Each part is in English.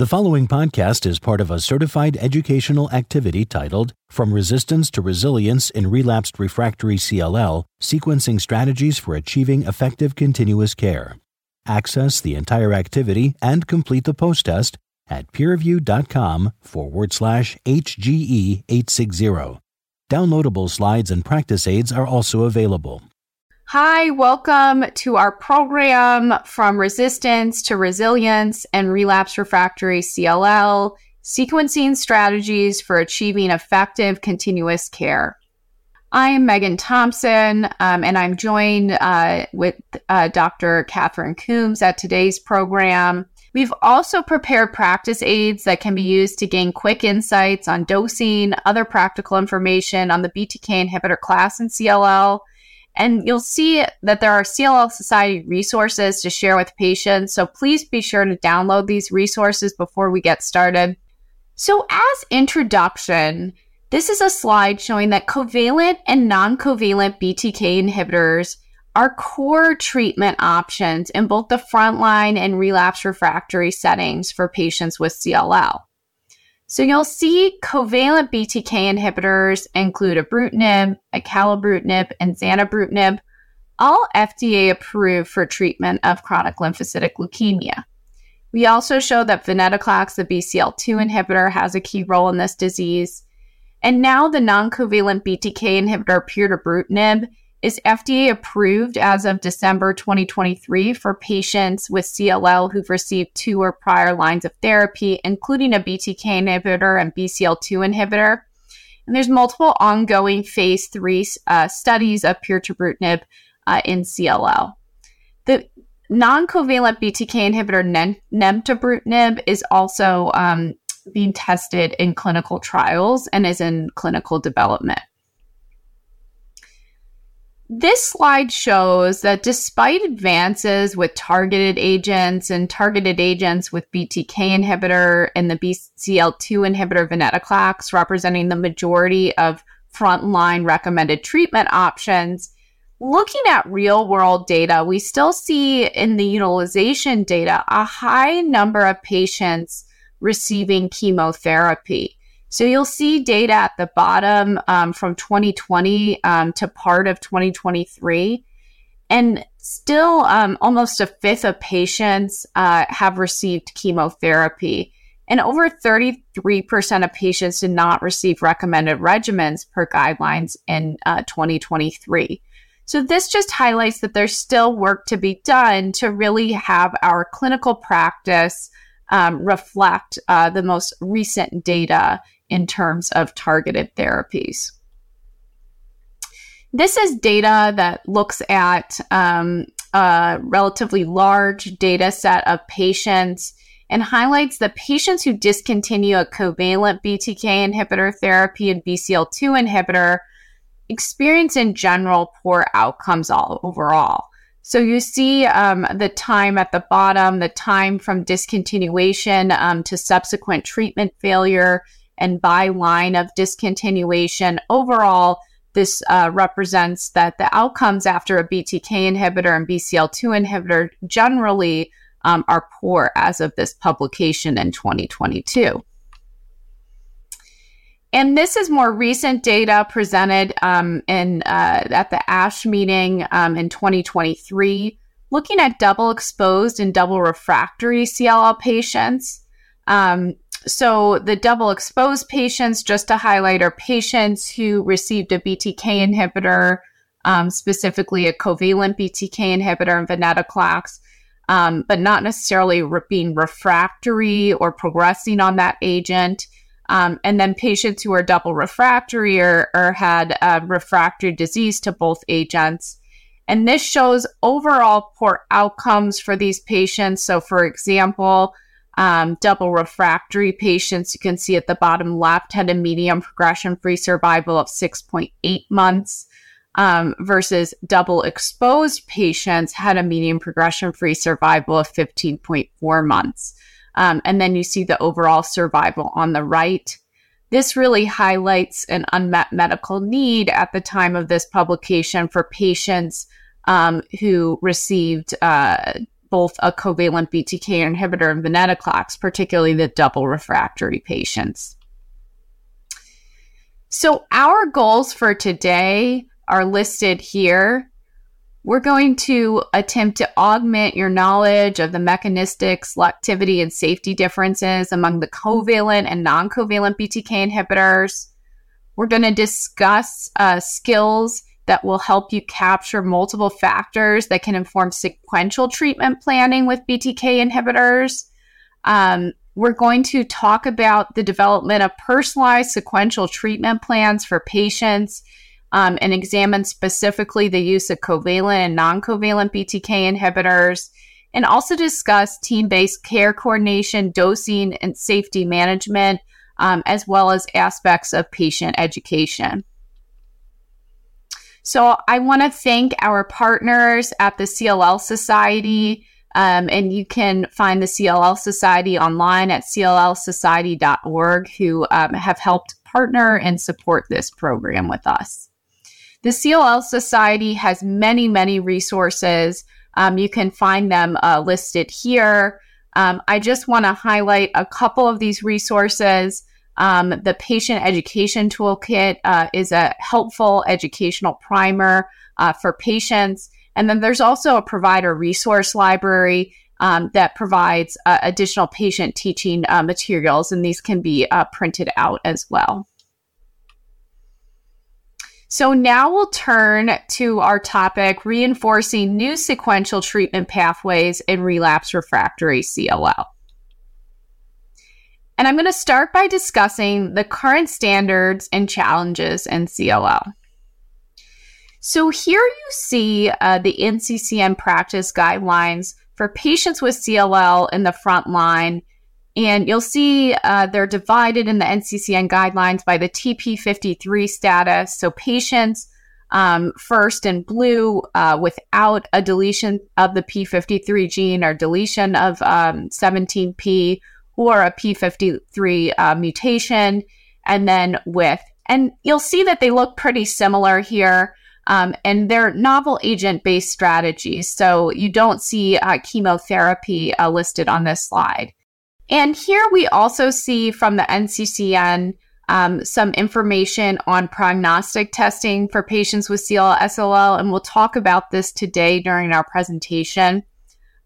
The following podcast is part of a certified educational activity titled From Resistance to Resilience in Relapsed Refractory CLL Sequencing Strategies for Achieving Effective Continuous Care. Access the entire activity and complete the post test at peerview.com forward slash HGE 860. Downloadable slides and practice aids are also available. Hi, welcome to our program From Resistance to Resilience and Relapse Refractory CLL Sequencing Strategies for Achieving Effective Continuous Care. I am Meghan Thompson, um, and I'm joined uh, with uh, Dr. Catherine Coombs at today's program. We've also prepared practice aids that can be used to gain quick insights on dosing, other practical information on the BTK inhibitor class in CLL, and you'll see that there are CLL Society resources to share with patients. So please be sure to download these resources before we get started. So, as introduction, this is a slide showing that covalent and non covalent BTK inhibitors are core treatment options in both the frontline and relapse refractory settings for patients with CLL. So you'll see covalent BTK inhibitors include ibrutinib, acalabrutinib, and zanubrutinib, all FDA approved for treatment of chronic lymphocytic leukemia. We also show that venetoclax, the BCL2 inhibitor, has a key role in this disease. And now the non-covalent BTK inhibitor pirtobrutinib is FDA approved as of December 2023 for patients with CLL who've received two or prior lines of therapy, including a BTK inhibitor and BCL2 inhibitor. And there's multiple ongoing phase three uh, studies of pirtobrutinib uh, in CLL. The non-covalent BTK inhibitor nemtabrutinib is also um, being tested in clinical trials and is in clinical development. This slide shows that despite advances with targeted agents and targeted agents with BTK inhibitor and the BCL2 inhibitor venetoclax representing the majority of frontline recommended treatment options, looking at real world data, we still see in the utilization data a high number of patients receiving chemotherapy. So you'll see data at the bottom um, from 2020 um, to part of 2023. And still, um, almost a fifth of patients uh, have received chemotherapy. And over 33% of patients did not receive recommended regimens per guidelines in uh, 2023. So, this just highlights that there's still work to be done to really have our clinical practice um, reflect uh, the most recent data in terms of targeted therapies. This is data that looks at um, a relatively large data set of patients and highlights the patients who discontinue a covalent BTK inhibitor therapy and BCL2 inhibitor experience in general poor outcomes all overall. So you see um, the time at the bottom, the time from discontinuation um, to subsequent treatment failure and by line of discontinuation. Overall, this uh, represents that the outcomes after a BTK inhibitor and BCL2 inhibitor generally um, are poor as of this publication in 2022. And this is more recent data presented um, in uh, at the ASH meeting um, in 2023, looking at double exposed and double refractory CLL patients. Um, so the double exposed patients, just to highlight, are patients who received a BTK inhibitor, um, specifically a covalent BTK inhibitor and venetoclax, um, but not necessarily re- being refractory or progressing on that agent. Um, and then patients who are double refractory or, or had uh, refractory disease to both agents. And this shows overall poor outcomes for these patients. So, for example, um, double refractory patients, you can see at the bottom left, had a median progression free survival of 6.8 months. Um, versus double exposed patients had a median progression free survival of 15.4 months. Um, and then you see the overall survival on the right. This really highlights an unmet medical need at the time of this publication for patients um, who received uh, both a covalent BTK inhibitor and venetoclax, particularly the double refractory patients. So, our goals for today are listed here. We're going to attempt to augment your knowledge of the mechanistic, selectivity, and safety differences among the covalent and non covalent BTK inhibitors. We're going to discuss uh, skills that will help you capture multiple factors that can inform sequential treatment planning with BTK inhibitors. Um, we're going to talk about the development of personalized sequential treatment plans for patients um, and examine specifically the use of covalent and non covalent BTK inhibitors, and also discuss team based care coordination, dosing, and safety management, um, as well as aspects of patient education. So, I want to thank our partners at the CLL Society. Um, and you can find the CLL Society online at cllsociety.org, who um, have helped partner and support this program with us. The CLL Society has many, many resources. Um, you can find them uh, listed here. Um, I just want to highlight a couple of these resources. Um, the Patient Education Toolkit uh, is a helpful educational primer uh, for patients. And then there's also a provider resource library um, that provides uh, additional patient teaching uh, materials, and these can be uh, printed out as well. So now we'll turn to our topic reinforcing new sequential treatment pathways in relapse refractory CLL. And I'm going to start by discussing the current standards and challenges in CLL. So here you see uh, the NCCN practice guidelines for patients with CLL in the front line. And you'll see uh, they're divided in the NCCN guidelines by the TP53 status. So patients um, first in blue uh, without a deletion of the P53 gene or deletion of um, 17P or a P53 uh, mutation, and then with. And you'll see that they look pretty similar here. Um, and they're novel agent based strategies. So you don't see uh, chemotherapy uh, listed on this slide. And here we also see from the NCCN um, some information on prognostic testing for patients with CLL SLL, and we'll talk about this today during our presentation.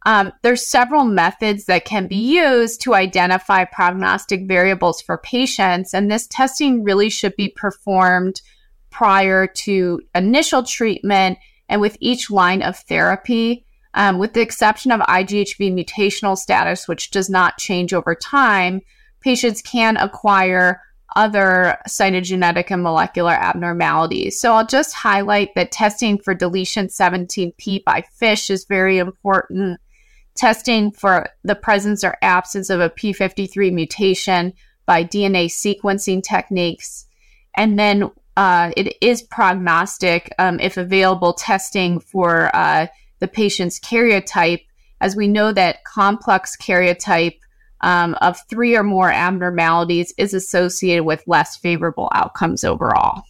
Um, there's several methods that can be used to identify prognostic variables for patients, and this testing really should be performed prior to initial treatment and with each line of therapy, um, with the exception of IGHV mutational status, which does not change over time, patients can acquire other cytogenetic and molecular abnormalities. So I'll just highlight that testing for deletion 17p by FISH is very important. Testing for the presence or absence of a p53 mutation by DNA sequencing techniques. And then uh, it is prognostic um, if available testing for uh, the patient's karyotype, as we know that complex karyotype um, of three or more abnormalities is associated with less favorable outcomes overall.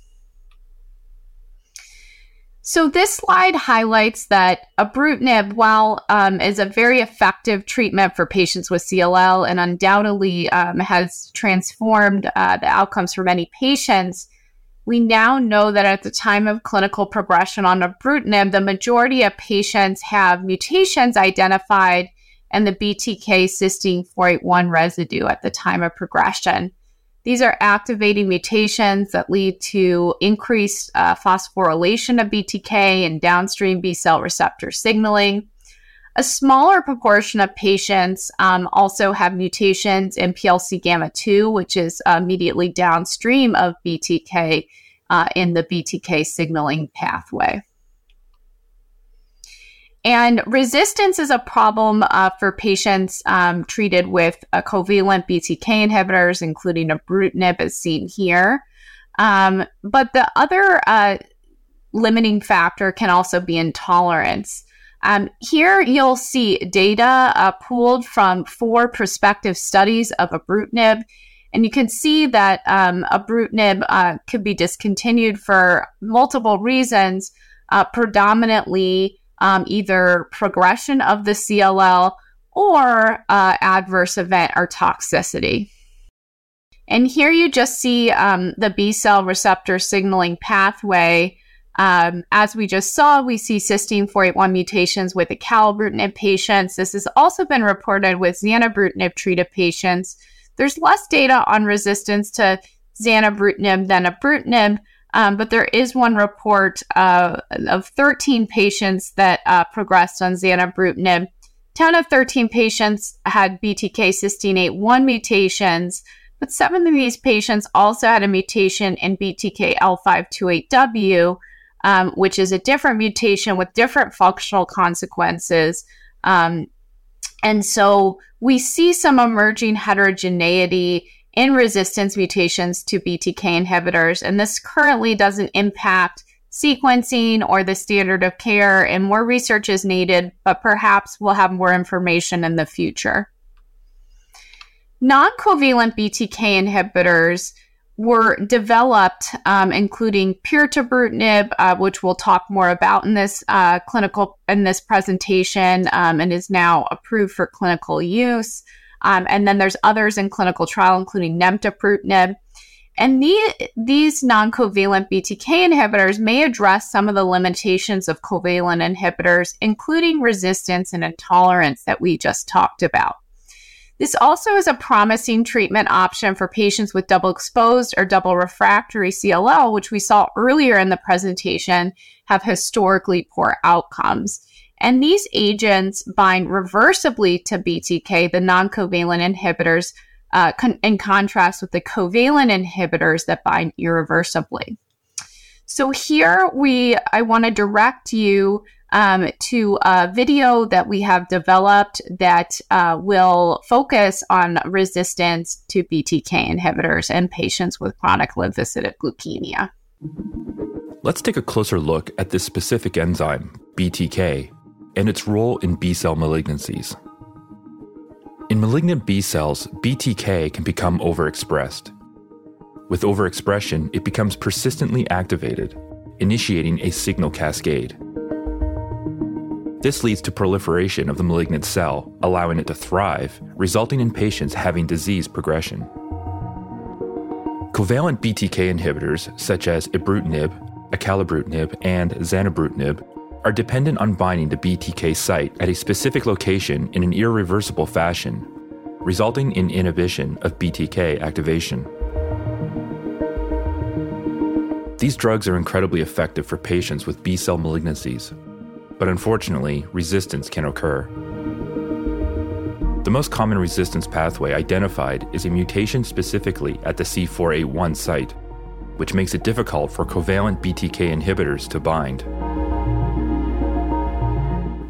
So this slide highlights that ibrutinib, while um, is a very effective treatment for patients with CLL and undoubtedly um, has transformed uh, the outcomes for many patients, we now know that at the time of clinical progression on ibrutinib, the majority of patients have mutations identified in the BTK cysteine 481 residue at the time of progression. These are activating mutations that lead to increased uh, phosphorylation of BTK and downstream B cell receptor signaling. A smaller proportion of patients um, also have mutations in PLC gamma 2, which is uh, immediately downstream of BTK uh, in the BTK signaling pathway. And resistance is a problem uh, for patients um, treated with covalent BTK inhibitors, including ibrutinib, as seen here. Um, but the other uh, limiting factor can also be intolerance. Um, here you'll see data uh, pooled from four prospective studies of ibrutinib. and you can see that um, ibrutinib uh, could be discontinued for multiple reasons, uh, predominantly um, either progression of the CLL or uh, adverse event or toxicity. And here you just see um, the B cell receptor signaling pathway. Um, as we just saw, we see cysteine 481 mutations with the acalabrutinib patients. This has also been reported with zanubrutinib treated patients. There's less data on resistance to zanubrutinib than ibrutinib, um, but there is one report uh, of 13 patients that uh, progressed on zanubrutinib. 10 of 13 patients had BTK cysteine 8-1 mutations, but seven of these patients also had a mutation in BTK L528W, um, which is a different mutation with different functional consequences. Um, and so we see some emerging heterogeneity in resistance mutations to BTK inhibitors, and this currently doesn't impact sequencing or the standard of care, and more research is needed, but perhaps we'll have more information in the future. Non covalent BTK inhibitors were developed, um, including pirtobrutinib, uh, which we'll talk more about in this uh, clinical in this presentation, um, and is now approved for clinical use. Um, and then there's others in clinical trial, including nemtabrutinib. And the, these non covalent BTK inhibitors may address some of the limitations of covalent inhibitors, including resistance and intolerance that we just talked about. This also is a promising treatment option for patients with double exposed or double refractory CLL, which we saw earlier in the presentation have historically poor outcomes. And these agents bind reversibly to BTK, the non covalent inhibitors, uh, con- in contrast with the covalent inhibitors that bind irreversibly. So here we, I want to direct you um, to a video that we have developed that uh, will focus on resistance to BTK inhibitors in patients with chronic lymphocytic leukemia. Let's take a closer look at this specific enzyme, BTK, and its role in B cell malignancies. In malignant B cells, BTK can become overexpressed. With overexpression, it becomes persistently activated, initiating a signal cascade. This leads to proliferation of the malignant cell, allowing it to thrive, resulting in patients having disease progression. Covalent BTK inhibitors, such as ibrutinib, acalabrutinib, and zanubrutinib, are dependent on binding the BTK site at a specific location in an irreversible fashion, resulting in inhibition of BTK activation. These drugs are incredibly effective for patients with B cell malignancies, but unfortunately, resistance can occur. The most common resistance pathway identified is a mutation specifically at the C481 site, which makes it difficult for covalent BTK inhibitors to bind.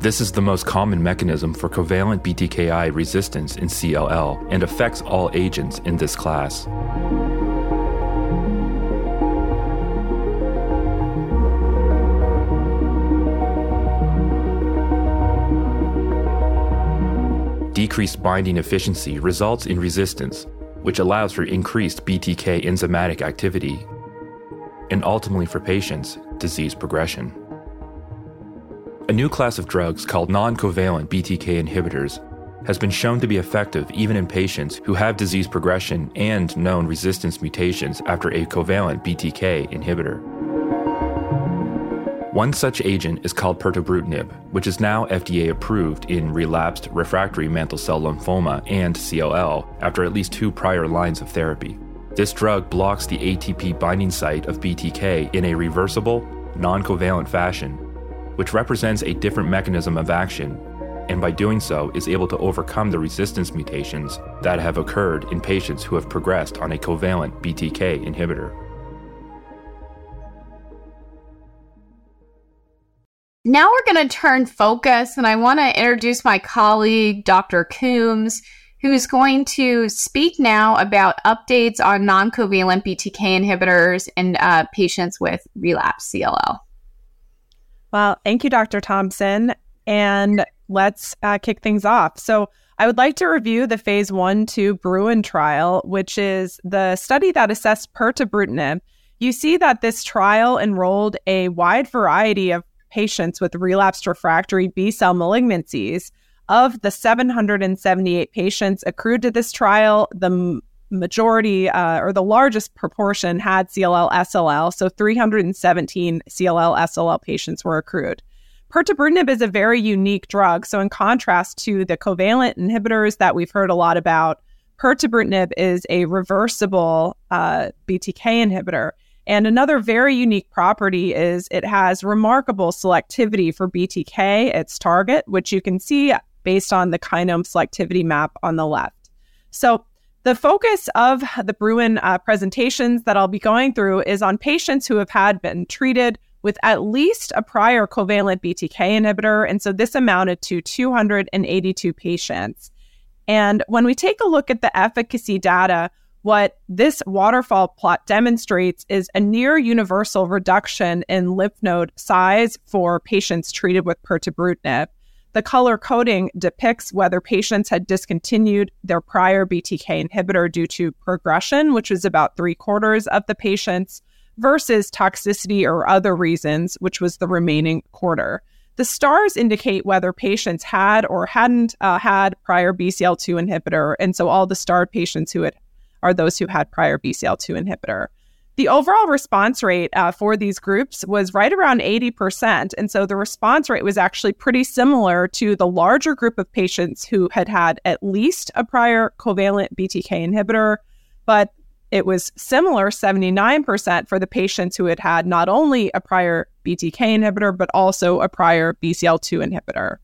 This is the most common mechanism for covalent BTKI resistance in CLL and affects all agents in this class. Decreased binding efficiency results in resistance, which allows for increased BTK enzymatic activity, and ultimately for patients, disease progression. A new class of drugs called non covalent BTK inhibitors has been shown to be effective even in patients who have disease progression and known resistance mutations after a covalent BTK inhibitor. One such agent is called pirtobrutinib, which is now FDA approved in relapsed refractory mantle cell lymphoma and CLL after at least two prior lines of therapy. This drug blocks the ATP binding site of BTK in a reversible, non covalent fashion, which represents a different mechanism of action, and by doing so is able to overcome the resistance mutations that have occurred in patients who have progressed on a covalent BTK inhibitor. Now we're going to turn focus, and I want to introduce my colleague, Dr. Coombs, who's going to speak now about updates on non covalent BTK inhibitors in uh, patients with relapse CLL. Well, thank you, Dr. Thompson. And let's uh, kick things off. So, I would like to review the phase one two Bruin trial, which is the study that assessed pirtobrutinib. You see that this trial enrolled a wide variety of patients with relapsed refractory B cell malignancies. Of the 778 patients accrued to this trial, the majority uh, or the largest proportion had CLL SLL, so 317 CLL SLL patients were accrued. Pirtobrutinib is a very unique drug. So, in contrast to the covalent inhibitors that we've heard a lot about, pirtobrutinib is a reversible uh, BTK inhibitor. And another very unique property is it has remarkable selectivity for BTK, its target, which you can see based on the kinome selectivity map on the left. So, the focus of the Bruin uh, presentations that I'll be going through is on patients who have had been treated with at least a prior covalent BTK inhibitor. And so this amounted to 282 patients. And when we take a look at the efficacy data, what this waterfall plot demonstrates is a near universal reduction in lymph node size for patients treated with pirtobrutinib. The color coding depicts whether patients had discontinued their prior BTK inhibitor due to progression, which was about three quarters of the patients, versus toxicity or other reasons, which was the remaining quarter. The stars indicate whether patients had or hadn't uh, had prior BCL2 inhibitor. And so all the starred patients who had are those who had prior BCL2 inhibitor. The overall response rate uh, for these groups was right around 80%. And so the response rate was actually pretty similar to the larger group of patients who had had at least a prior covalent BTK inhibitor, but it was similar 79% for the patients who had had not only a prior BTK inhibitor, but also a prior BCL2 inhibitor.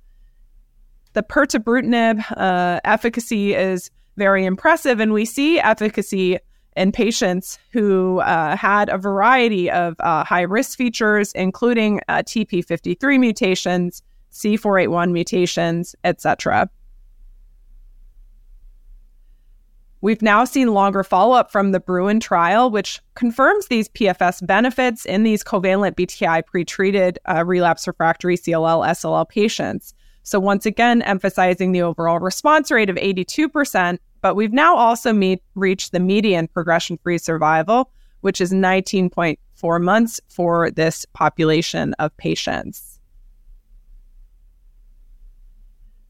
The pirtobrutinib uh, efficacy is very impressive, and we see efficacy in patients who uh, had a variety of uh, high risk features, including uh, TP53 mutations, C481 mutations, etc. We've now seen longer follow up from the Bruin trial, which confirms these PFS benefits in these covalent BTI pretreated uh, relapse refractory CLL SLL patients. So, once again, emphasizing the overall response rate of 82%, but we've now also meet, reached the median progression free survival, which is 19.4 months for this population of patients.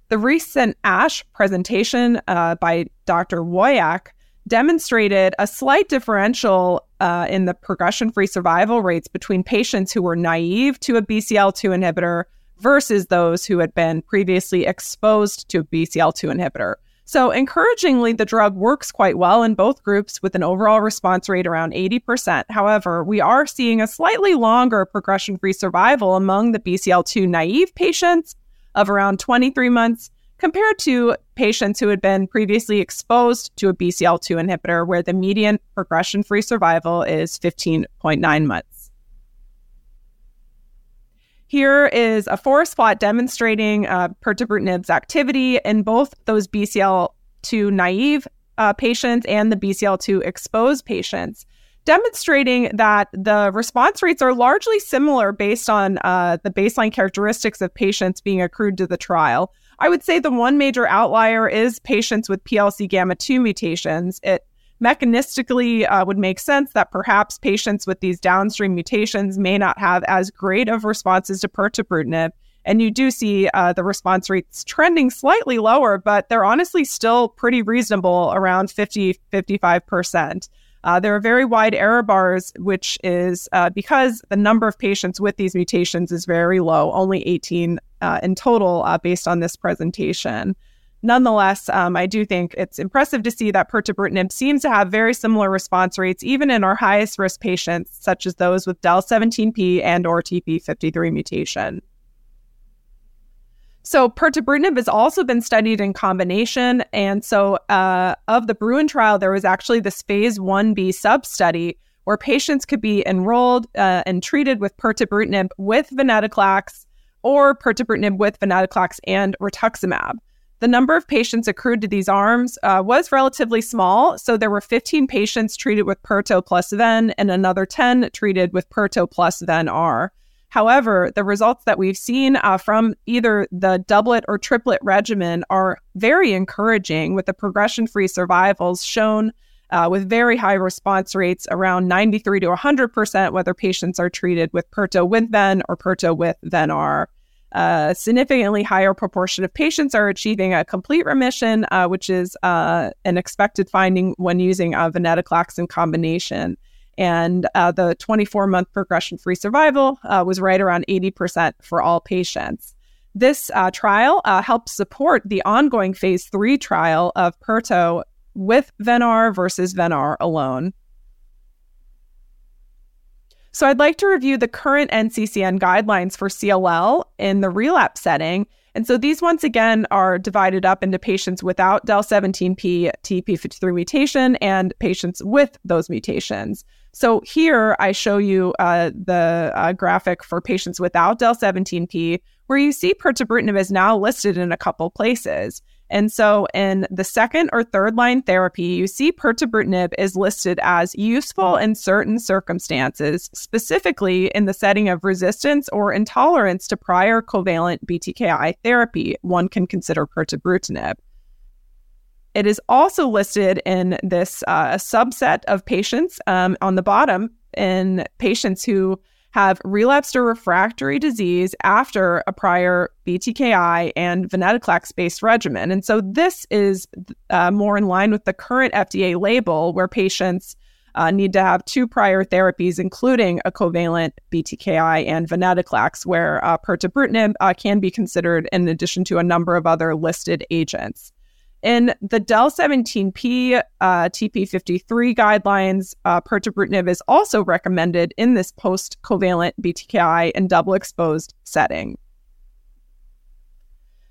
The recent ASH presentation uh, by Dr. Woyach demonstrated a slight differential uh, in the progression free survival rates between patients who were naive to a BCL2 inhibitor versus those who had been previously exposed to a BCL2 inhibitor. So, encouragingly, the drug works quite well in both groups with an overall response rate around 80%. However, we are seeing a slightly longer progression free survival among the BCL2 naive patients of around 23 months compared to patients who had been previously exposed to a BCL2 inhibitor, where the median progression free survival is 15.9 months. Here is a forest plot demonstrating uh, pirtobrutinib's activity in both those BCL2 naive uh, patients and the BCL2 exposed patients, demonstrating that the response rates are largely similar based on uh, the baseline characteristics of patients being accrued to the trial. I would say the one major outlier is patients with PLC gamma 2 mutations. It mechanistically uh, would make sense that perhaps patients with these downstream mutations may not have as great of responses to pirtobrutinib. And you do see uh, the response rates trending slightly lower, but they're honestly still pretty reasonable, around 50, 55%. Uh, there are very wide error bars, which is uh, because the number of patients with these mutations is very low, only 18 uh, in total uh, based on this presentation. Nonetheless, um, I do think it's impressive to see that pirtobrutinib seems to have very similar response rates, even in our highest risk patients, such as those with DEL17P and or TP53 mutation. So pirtobrutinib has also been studied in combination, and so uh, of the Bruin trial, there was actually this phase 1b sub study where patients could be enrolled uh, and treated with pirtobrutinib with venetoclax or pirtobrutinib with venetoclax and rituximab. The number of patients accrued to these arms uh, was relatively small. So there were 15 patients treated with Pirto plus Ven and another 10 treated with Pirto plus Ven R. However, the results that we've seen uh, from either the doublet or triplet regimen are very encouraging, with the progression free survivals shown uh, with very high response rates around 93 to 100%, whether patients are treated with Pirto with Ven or Pirto with Ven-R. A significantly higher proportion of patients are achieving a complete remission, uh, which is uh, an expected finding when using uh, venetoclax in combination. And uh, the 24 month progression free survival uh, was right around 80% for all patients. This uh, trial helps support the ongoing phase three trial of Pirto with Ven-R versus Ven-R alone. So, I'd like to review the current NCCN guidelines for CLL in the relapse setting. And so, these once again are divided up into patients without DEL17P TP53 mutation and patients with those mutations. So, here I show you uh, the uh, graphic for patients without DEL17P, where you see pirtobrutinib is now listed in a couple places. And so in the second or third line therapy, you see pirtobrutinib is listed as useful in certain circumstances, specifically in the setting of resistance or intolerance to prior covalent BTKI therapy. One can consider pirtobrutinib. It is also listed in this uh, subset of patients um, on the bottom in patients who have relapsed or refractory disease after a prior BTKI and venetoclax based regimen. And so this is uh, more in line with the current FDA label, where patients uh, need to have two prior therapies, including a covalent BTKI and venetoclax, where uh, pirtobrutinib uh, can be considered in addition to a number of other listed agents. In the DEL17P uh, TP53 guidelines, uh, pirtobrutinib is also recommended in this post covalent BTKI and double exposed setting.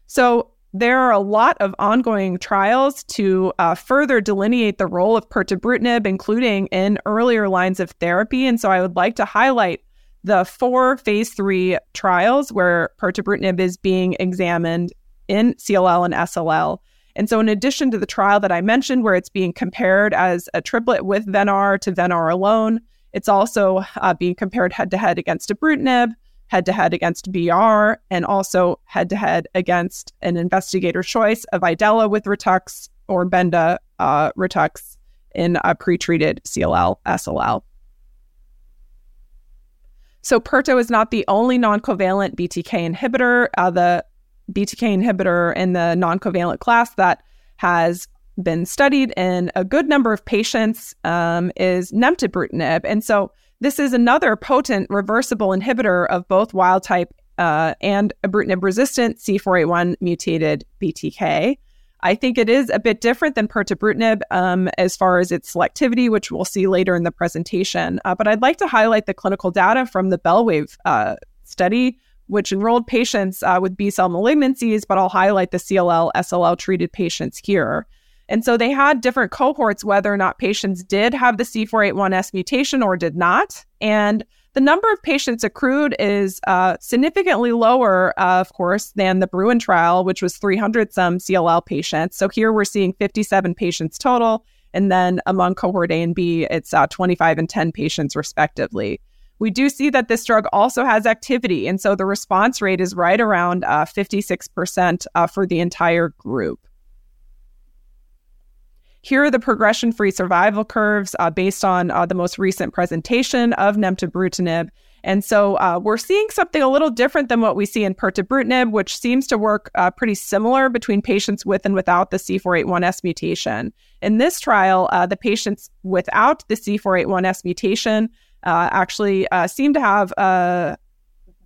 So, there are a lot of ongoing trials to uh, further delineate the role of pirtobrutinib, including in earlier lines of therapy. And so, I would like to highlight the four phase three trials where pirtobrutinib is being examined in CLL and SLL. And so, in addition to the trial that I mentioned, where it's being compared as a triplet with Ven-R to Ven-R alone, it's also uh, being compared head to head against ibrutinib, head to head against BR, and also head to head against an investigator choice of Idela with Ritux or Benda uh, Ritux in a pretreated CLL SLL. So, Pirto is not the only non covalent BTK inhibitor. Uh, the BTK inhibitor in the non covalent class that has been studied in a good number of patients um, is nemtabrutinib. And so this is another potent reversible inhibitor of both wild type uh, and ibrutinib resistant C481 mutated BTK. I think it is a bit different than pirtobrutinib um, as far as its selectivity, which we'll see later in the presentation. Uh, but I'd like to highlight the clinical data from the Bellwave uh, study, which enrolled patients uh, with B cell malignancies, but I'll highlight the CLL, SLL treated patients here. And so they had different cohorts whether or not patients did have the C481S mutation or did not. And the number of patients accrued is uh, significantly lower, uh, of course, than the Bruin trial, which was 300 some CLL patients. So here we're seeing 57 patients total. And then among cohort A and B, it's uh, 25 and 10 patients, respectively we do see that this drug also has activity. And so the response rate is right around uh, 56% uh, for the entire group. Here are the progression free survival curves uh, based on uh, the most recent presentation of nemtabrutinib. And so uh, we're seeing something a little different than what we see in pirtobrutinib, which seems to work uh, pretty similar between patients with and without the C481S mutation. In this trial, the patients without the C481S mutation uh, actually uh, seem to have a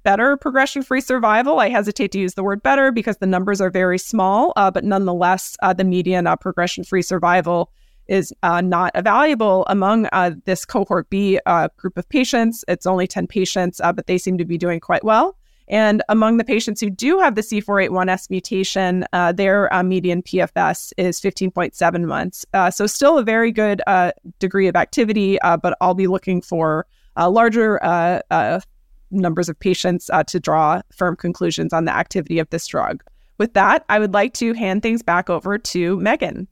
better progression free survival. I hesitate to use the word better because the numbers are very small, uh, but nonetheless, uh, the median uh, progression free survival is uh, not valuable among this cohort B group of patients. It's only 10 patients, but they seem to be doing quite well. And among the patients who do have the C481S mutation, uh, their uh, median PFS is 15.7 months. Uh, so, still a very good uh, degree of activity, uh, but I'll be looking for uh, larger numbers of patients to draw firm conclusions on the activity of this drug. With that, I would like to hand things back over to Meghan.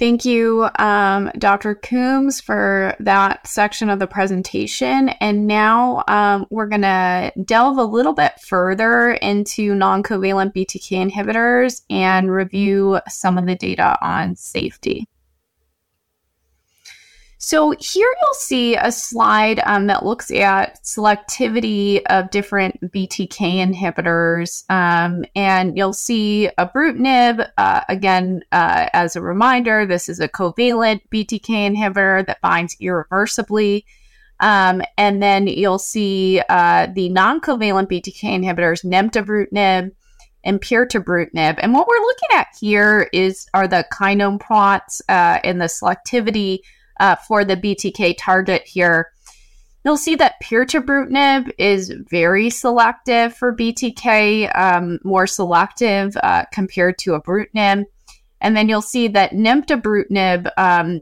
Thank you, um, Dr. Coombs, for that section of the presentation. And now um, we're going to delve a little bit further into non covalent BTK inhibitors and review some of the data on safety. So here you'll see a slide um, that looks at selectivity of different BTK inhibitors. Um, and you'll see ibrutinib, uh, again, uh, as a reminder, this is a covalent BTK inhibitor that binds irreversibly. Um, and then you'll see uh, the non-covalent BTK inhibitors, nemtabrutinib and pirtobrutinib. And what we're looking at here is are the kinome plots uh, and the selectivity uh, for the BTK target here. You'll see that pirtobrutinib is very selective for BTK, um, more selective uh, compared to ibrutinib. And then you'll see that nemtabrutinib um,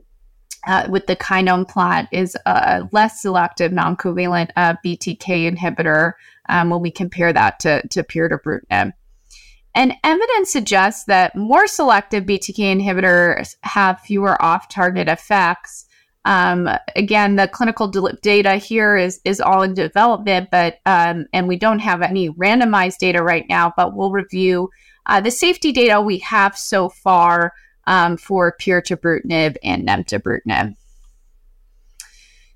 uh, with the kinome plot is a less selective non-covalent uh, BTK inhibitor um, when we compare that to, to pirtobrutinib. And evidence suggests that more selective BTK inhibitors have fewer off-target effects um, again, the clinical data here is is all in development, but um, and we don't have any randomized data right now. But we'll review uh, the safety data we have so far um, for pirtobrutinib and nemtabrutinib.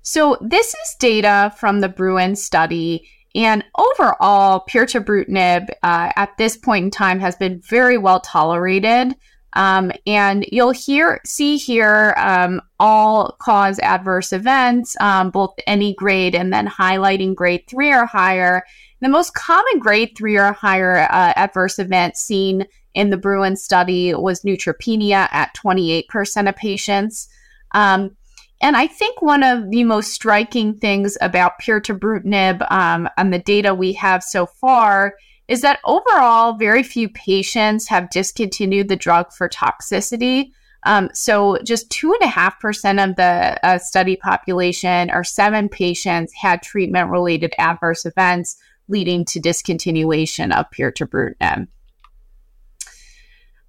So this is data from the Bruin study. And overall, pirtobrutinib uh, at this point in time has been very well tolerated. Um, and you'll hear see here um, all cause adverse events, um, both any grade and then highlighting grade three or higher. The most common grade three or higher uh, adverse event seen in the Bruin study was neutropenia at 28% of patients. Um, and I think one of the most striking things about pirtobrutinib um, and the data we have so far is that overall, very few patients have discontinued the drug for toxicity. Um, so, just 2.5% of the uh, study population, or seven patients, had treatment related adverse events leading to discontinuation of pirtobrutinib.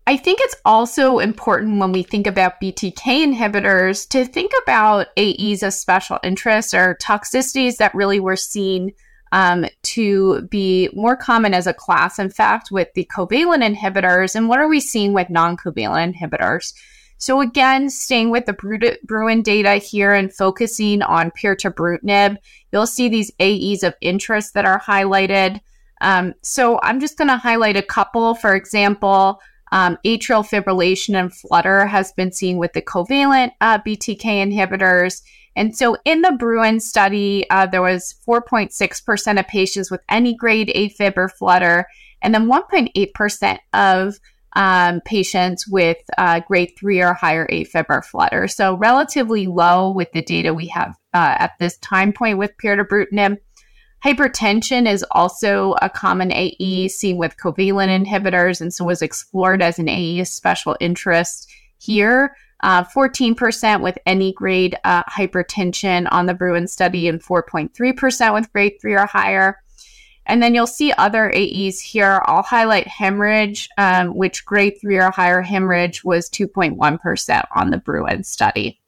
I think it's also important when we think about BTK inhibitors to think about AEs of special interest or toxicities that really were seen um, to be more common as a class, in fact, with the covalent inhibitors. And what are we seeing with non covalent inhibitors? So, again, staying with the Bruin data here and focusing on pirtobrutinib, you'll see these AEs of interest that are highlighted. Um, so, I'm just going to highlight a couple. For example, um, atrial fibrillation and flutter has been seen with the covalent uh, BTK inhibitors. And so in the Bruin study, uh, there was 4.6% of patients with any grade AFib or flutter, and then 1.8% of um, patients with uh, grade three or higher AFib or flutter. So relatively low with the data we have uh, at this time point with pirtobrutinib. Hypertension is also a common AE seen with covalent inhibitors, and so was explored as an AE of special interest here uh, 14% with any grade uh, hypertension on the Bruin study, and 4.3% with grade 3 or higher. And then you'll see other AEs here. I'll highlight hemorrhage, um, which grade 3 or higher hemorrhage was 2.1% on the Bruin study.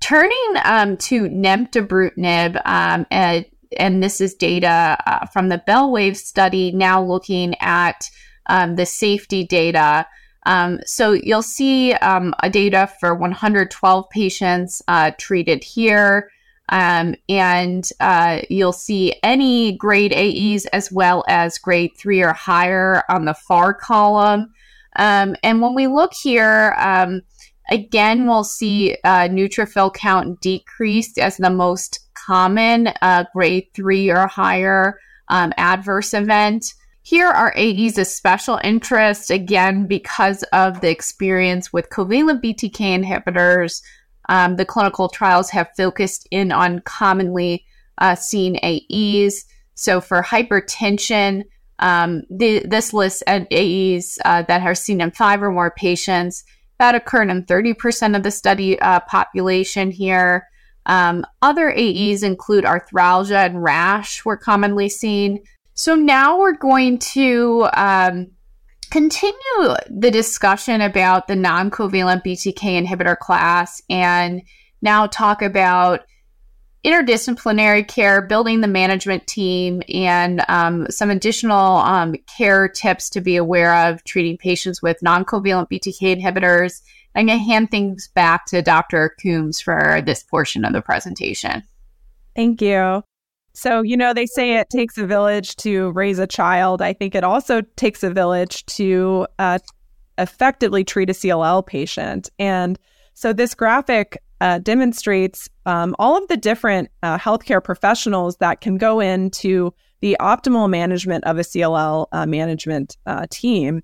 Turning um, to nemtabrutinib, um, and, and, this is data uh, from the Bellwave study, now looking at um, the safety data. Um, so you'll see um, a data for 112 patients uh, treated here. Um, and uh, you'll see any grade AEs as well as grade three or higher on the far column. Um, and when we look here, um, again, we'll see uh, neutrophil count decreased as the most common uh, grade three or higher um, adverse event. Here are AEs of special interest, again, because of the experience with covalent BTK inhibitors. Um, the clinical trials have focused in on commonly uh, seen AEs. So for hypertension, um, the, this AEs uh, that are seen in five or more patients. That occurred in 30% of the study uh, population here. Um, other AEs include arthralgia and rash, were commonly seen. So now we're going to um, continue the discussion about the non covalent BTK inhibitor class and now talk about interdisciplinary care, building the management team, and um, some additional um, care tips to be aware of treating patients with non covalent BTK inhibitors. I'm going to hand things back to Dr. Coombs for this portion of the presentation. Thank you. So, you know, they say it takes a village to raise a child. I think it also takes a village to uh, effectively treat a CLL patient. And so, this graphic uh, demonstrates um, all of the different uh, healthcare professionals that can go into the optimal management of a CLL uh, management uh, team.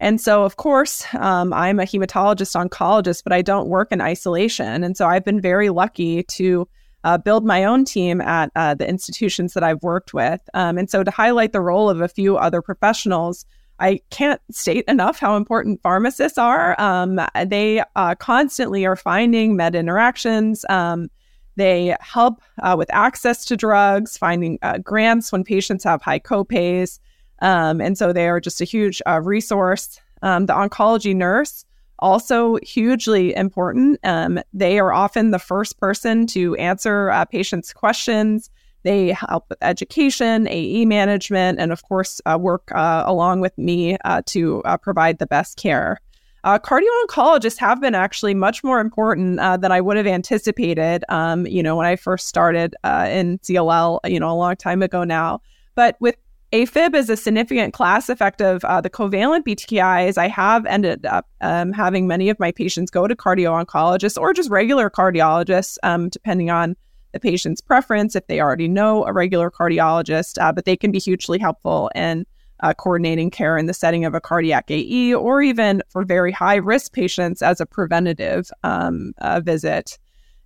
And so, of course, um, I'm a hematologist oncologist, but I don't work in isolation. And so, I've been very lucky to uh, build my own team at uh, the institutions that I've worked with. Um, and so, to highlight the role of a few other professionals, I can't state enough how important pharmacists are. Um, they uh, constantly are finding med interactions. Um, they help uh, with access to drugs, finding uh, grants when patients have high copays. Um, and so they are just a huge uh, resource. Um, the oncology nurse, also hugely important. Um, they are often the first person to answer uh, patients' questions. They help with education, AE management, and of course, uh, work uh, along with me uh, to uh, provide the best care. Cardio oncologists have been actually much more important than I would have anticipated. Um, you know, when I first started in CLL, you know, a long time ago now. But with AFib is a significant class effect of uh, the covalent BTKIs. I have ended up um, having many of my patients go to cardio oncologists or just regular cardiologists, um, depending on the patient's preference if they already know a regular cardiologist, uh, but they can be hugely helpful in uh, coordinating care in the setting of a cardiac AE or even for very high risk patients as a preventative um, uh, visit.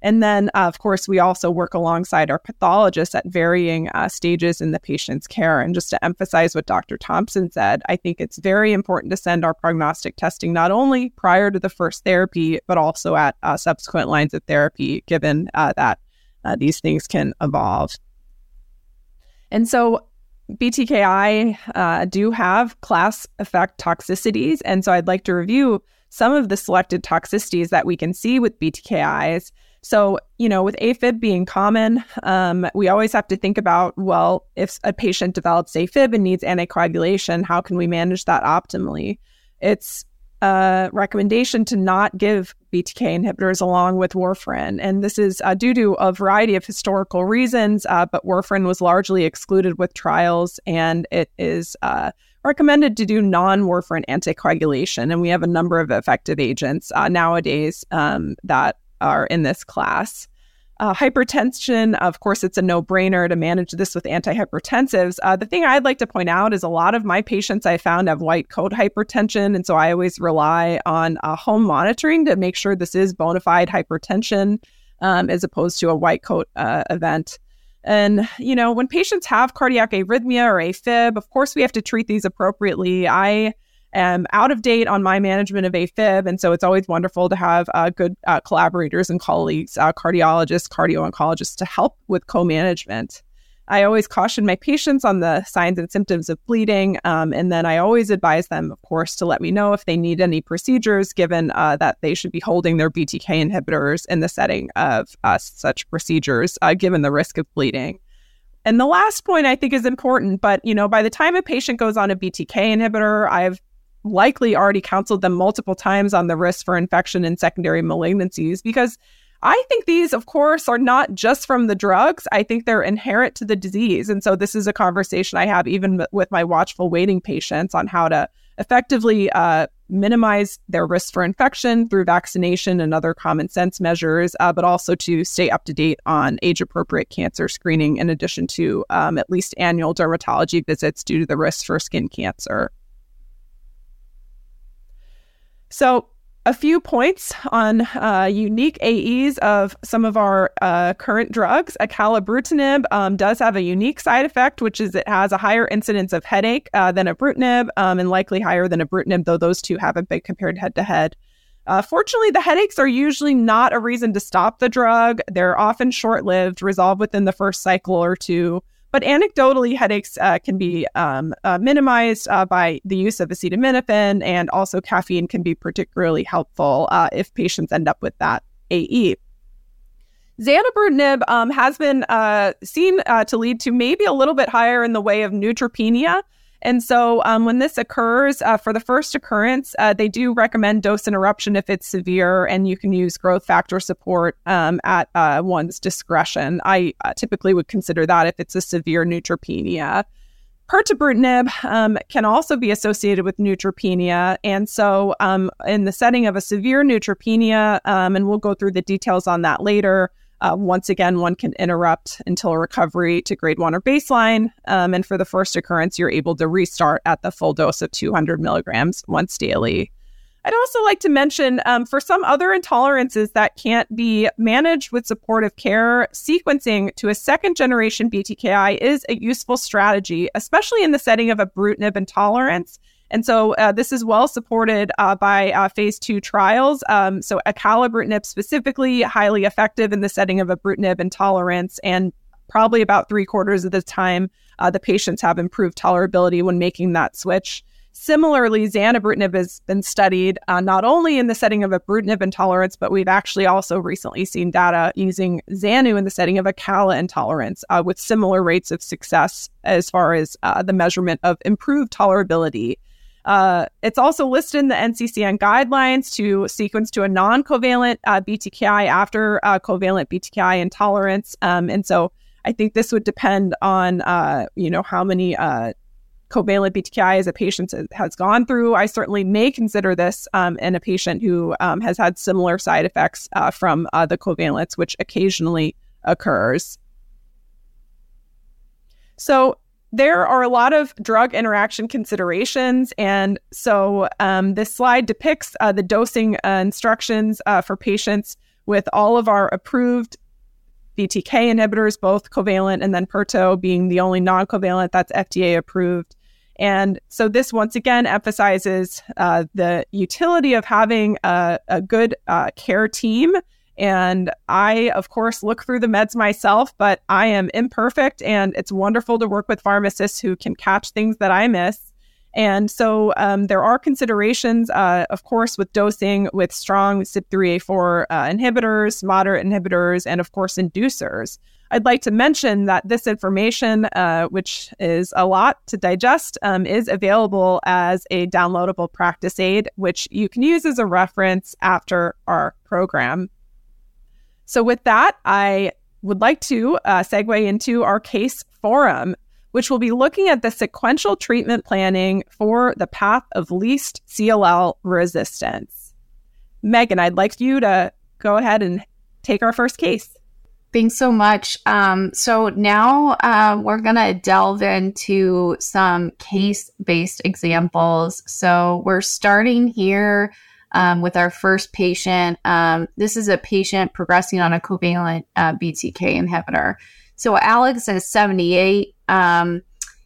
And then, uh, of course, we also work alongside our pathologists at varying uh, stages in the patient's care. And just to emphasize what Dr. Thompson said, I think it's very important to send our prognostic testing not only prior to the first therapy, but also at uh, subsequent lines of therapy, given uh, that uh, these things can evolve. And so BTKI uh, do have class effect toxicities. And so I'd like to review some of the selected toxicities that we can see with BTKIs. So, you know, with AFib being common, um, we always have to think about well, if a patient develops AFib and needs anticoagulation, how can we manage that optimally? It's a recommendation to not give BTK inhibitors along with warfarin. And this is uh, due to a variety of historical reasons, uh, but warfarin was largely excluded with trials, and it is uh, recommended to do non warfarin anticoagulation. And we have a number of effective agents uh, nowadays um, that are in this class. Uh, hypertension, of course, it's a no brainer to manage this with antihypertensives. Uh, the thing I'd like to point out is a lot of my patients I found have white coat hypertension. And so I always rely on uh, home monitoring to make sure this is bona fide hypertension um, as opposed to a white coat uh, event. And, you know, when patients have cardiac arrhythmia or AFib, of course, we have to treat these appropriately. I am out of date on my management of AFib. And so it's always wonderful to have uh, good uh, collaborators and colleagues, uh, cardiologists, cardio oncologists to help with co management. I always caution my patients on the signs and symptoms of bleeding. Um, and then I always advise them, of course, to let me know if they need any procedures, given uh, that they should be holding their BTK inhibitors in the setting of uh, such procedures, uh, given the risk of bleeding. And the last point I think is important, but you know, by the time a patient goes on a BTK inhibitor, I've likely already counseled them multiple times on the risk for infection and secondary malignancies because I think these, of course, are not just from the drugs. I think they're inherent to the disease. And so this is a conversation I have even with my watchful waiting patients on how to effectively uh, minimize their risk for infection through vaccination and other common sense measures, uh, but also to stay up to date on age appropriate cancer screening, in addition to um, at least annual dermatology visits due to the risk for skin cancer. So, a few points on uh, unique AEs of some of our uh, current drugs. Acalabrutinib um, does have a unique side effect, which is it has a higher incidence of headache uh, than ibrutinib um, and likely higher than ibrutinib, though those two haven't been compared head to head. fortunately, the headaches are usually not a reason to stop the drug. They're often short lived, resolve within the first cycle or two. But anecdotally, headaches uh, can be um, uh, minimized uh, by the use of acetaminophen, and also caffeine can be particularly helpful uh, if patients end up with that AE. Zanubrutinib um, has been uh, seen uh, to lead to maybe a little bit higher in the way of neutropenia. And so, um, when this occurs, uh, for the first occurrence, uh, they do recommend dose interruption if it's severe, and you can use growth factor support um, at uh, one's discretion. I uh, typically would consider that if it's a severe neutropenia. Pirtobrutinib um, can also be associated with neutropenia. And so, um, in the setting of a severe neutropenia, um, and we'll go through the details on that later, uh, once again, one can interrupt until recovery to grade one or baseline. Um, and for the first occurrence, you're able to restart at the full dose of 200 milligrams once daily. I'd also like to mention um, for some other intolerances that can't be managed with supportive care, sequencing to a second generation BTKI is a useful strategy, especially in the setting of a ibrutinib intolerance. And so uh, this is well supported uh, by uh, phase two trials. Um, so acalabrutinib specifically, highly effective in the setting of ibrutinib intolerance, and probably about three quarters of the time, uh, the patients have improved tolerability when making that switch. Similarly, zanubrutinib has been studied uh, not only in the setting of ibrutinib intolerance, but we've actually also recently seen data using Zanu in the setting of acala intolerance uh, with similar rates of success as far as the measurement of improved tolerability. Uh, it's also listed in the NCCN guidelines to sequence to a non covalent uh, BTKI after uh, covalent BTKI intolerance. Um, and so I think this would depend on, uh, you know, how many uh, covalent BTKI as a patient has gone through. I certainly may consider this um, in a patient who um, has had similar side effects uh, from the covalents, which occasionally occurs. So there are a lot of drug interaction considerations. And so um, this slide depicts uh, the dosing uh, instructions uh, for patients with all of our approved BTK inhibitors, both covalent and then Pirto being the only non covalent that's FDA approved. And so this once again emphasizes uh, the utility of having a, a good uh, care team and I, of course, look through the meds myself, but I am imperfect. And it's wonderful to work with pharmacists who can catch things that I miss. And so um, there are considerations, uh, of course, with dosing with strong CYP3A4 uh, inhibitors, moderate inhibitors, and of course, inducers. I'd like to mention that this information, uh, which is a lot to digest, um, is available as a downloadable practice aid, which you can use as a reference after our program. So, with that, I would like to uh, segue into our case forum, which will be looking at the sequential treatment planning for the path of least CLL resistance. Meghan, I'd like you to go ahead and take our first case. Thanks so much. Um, so now uh, we're going to delve into some case based examples. So we're starting here um, with our first patient. Um, this is a patient progressing on a covalent uh, BTK inhibitor. So Alex is 78. Um,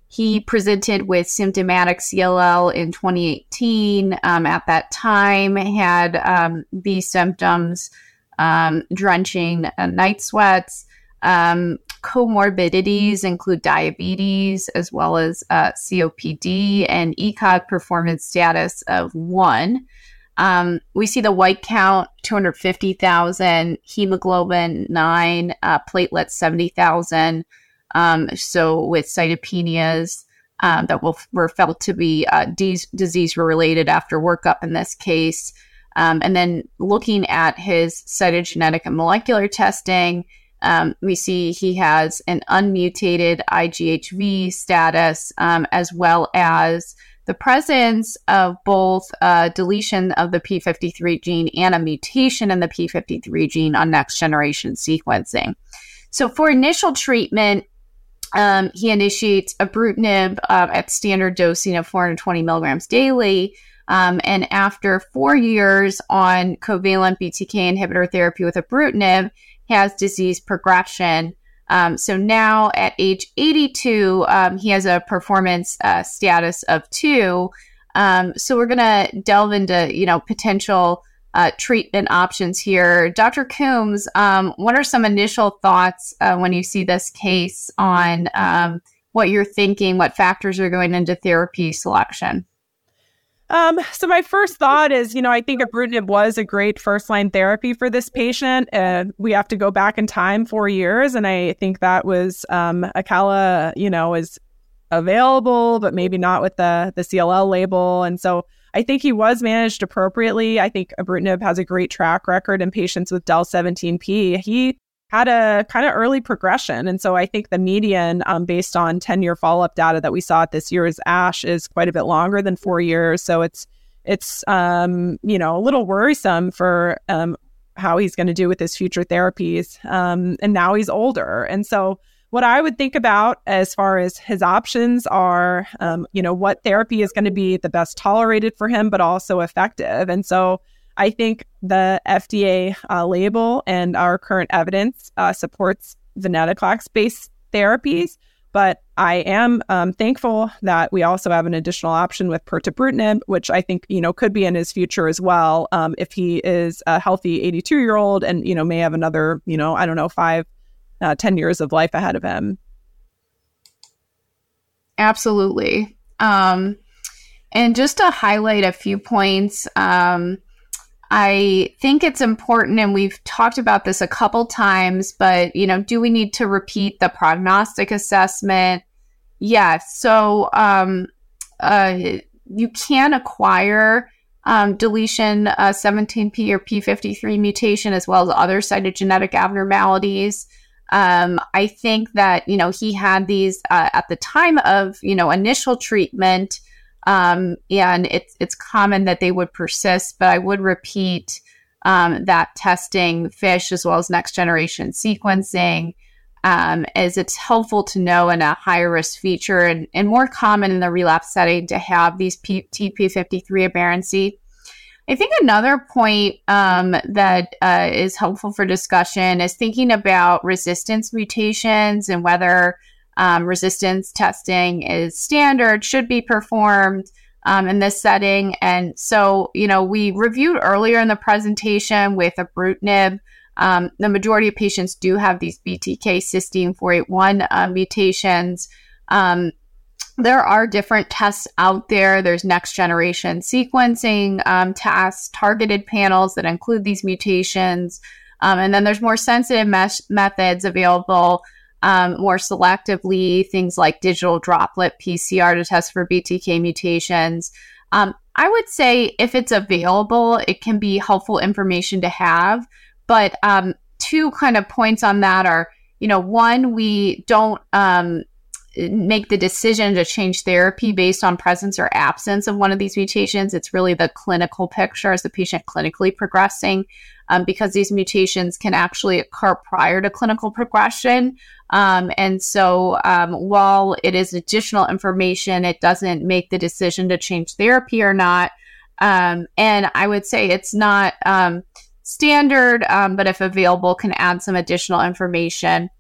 he presented with symptomatic CLL in 2018. Um, at that time, had um, these symptoms, um, drenching uh, night sweats. comorbidities include diabetes as well as uh, COPD and ECOG performance status of one. Um, we see the white count 250,000, hemoglobin 9, uh, platelets 70,000. Um, so with cytopenias um, that will, were felt to be uh, de- disease related after workup in this case. Um, and then looking at his cytogenetic and molecular testing, um, we see he has an unmutated IGHV status um, as well as the presence of both a deletion of the P53 gene and a mutation in the P53 gene on next generation sequencing. So, for initial treatment, um, he initiates ibrutinib uh, at standard dosing of 420 milligrams daily. Um, and after four years on covalent BTK inhibitor therapy with ibrutinib, has disease progression um, so now at age 82, um, he has a performance uh, status of two. Um, so we're going to delve into, you know, potential uh, treatment options here. Dr. Coombs, um, what are some initial thoughts uh, when you see this case on um, what you're thinking, what factors are going into therapy selection? Um, so my first thought is, you know, I think ibrutinib was a great first line therapy for this patient. And we have to go back in time four years, and I think that was um, Acala, you know, is available, but maybe not with the the CLL label. And so I think he was managed appropriately. I think ibrutinib has a great track record in patients with DEL17P. He had a kind of early progression. And so I think the median, um, based on 10 year follow up data that we saw at this year's ASH, is quite a bit longer than four years. So it's, it's um, you know, a little worrisome for um, how he's going to do with his future therapies. Um, and now he's older. And so what I would think about as far as his options are, um, you know, what therapy is going to be the best tolerated for him, but also effective. And so I think the FDA uh, label and our current evidence uh, supports venetoclax based therapies. But I am um, thankful that we also have an additional option with pirtobrutinib, which I think you know could be in his future as well. Um, if he is a healthy 82 year old and you know may have another you know I don't know five, uh, 10 years of life ahead of him. Absolutely. Um, and just to highlight a few points, um, I think it's important, and we've talked about this a couple times, but you know, do we need to repeat the prognostic assessment? Yes. So um, uh, you can acquire um, deletion uh, 17p or p53 mutation as well as other cytogenetic abnormalities. Um, I think that you know he had these uh, at the time of you know initial treatment. Um, and it's it's common that they would persist, but I would repeat um, that testing FISH as well as next generation sequencing, um, it's helpful to know in a higher risk feature and, and more common in the relapse setting to have these P- TP53 aberrancy. I think another point um, that uh, is helpful for discussion is thinking about resistance mutations and whether um, resistance testing is standard, should be performed um, in this setting. And so, you know, we reviewed earlier in the presentation with ibrutinib. Um, the majority of patients do have these BTK cysteine 481 uh, mutations. Um, there are different tests out there. There's next generation sequencing um, tests, targeted panels that include these mutations. Um, and then there's more sensitive mesh- methods available um, more selectively, things like digital droplet PCR to test for BTK mutations. Um, I would say if it's available, it can be helpful information to have. But um, two kind of points on that are, you know, one, we don't um, make the decision to change therapy based on presence or absence of one of these mutations. It's really the clinical picture as the patient clinically progressing, um, because these mutations can actually occur prior to clinical progression. Um, and so, um, while it is additional information, it doesn't make the decision to change therapy or not. Um, and I would say it's not um, standard, um, but if available, can add some additional information.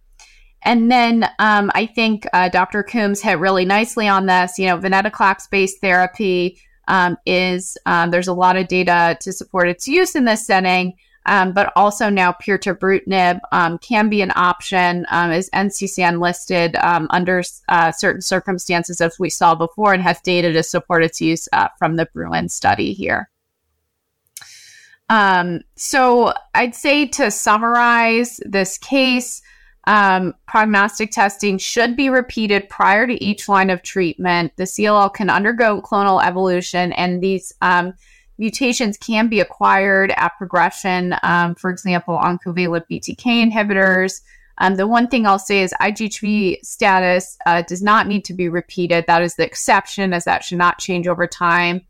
And then um, I think uh, Dr. Coombs hit really nicely on this. You know, venetoclax based therapy um, is, um, there's a lot of data to support its use in this setting, um, but also now pirtobrutinib um, can be an option um, as NCCN listed under uh, certain circumstances, as we saw before, and has data to support its use uh, from the Bruin study here. so I'd say to summarize this case, um, prognostic testing should be repeated prior to each line of treatment. The CLL can undergo clonal evolution, and these um, mutations can be acquired at progression. Um, for example, oncovalent BTK inhibitors. Um, the one thing I'll say is IGHV status uh, does not need to be repeated. That is the exception, as that should not change over time.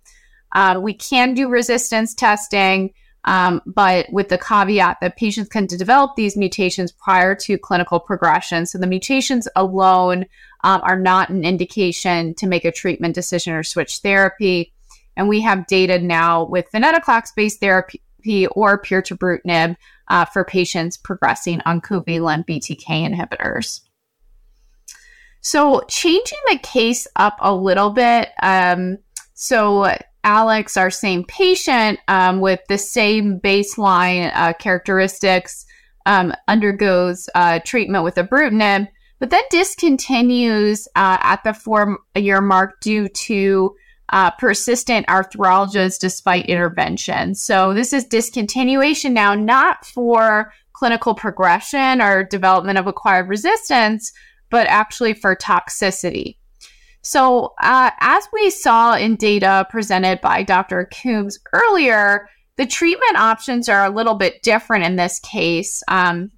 Uh, we can do resistance testing. Um, but with the caveat that patients can develop these mutations prior to clinical progression. So the mutations alone um, are not an indication to make a treatment decision or switch therapy. And we have data now with venetoclax based therapy or pirtobrutinib uh, for patients progressing on covalent BTK inhibitors. So, changing the case up a little bit. Um, so, Alex, our same patient um, with the same baseline uh, characteristics, um, undergoes uh, treatment with ibrutinib, but then discontinues uh, at the four year mark due to uh, persistent arthralgias despite intervention. So this is discontinuation now, not for clinical progression or development of acquired resistance, but actually for toxicity. So, uh, as we saw in data presented by Dr. Coombs earlier, the treatment options are a little bit different in this case. Um,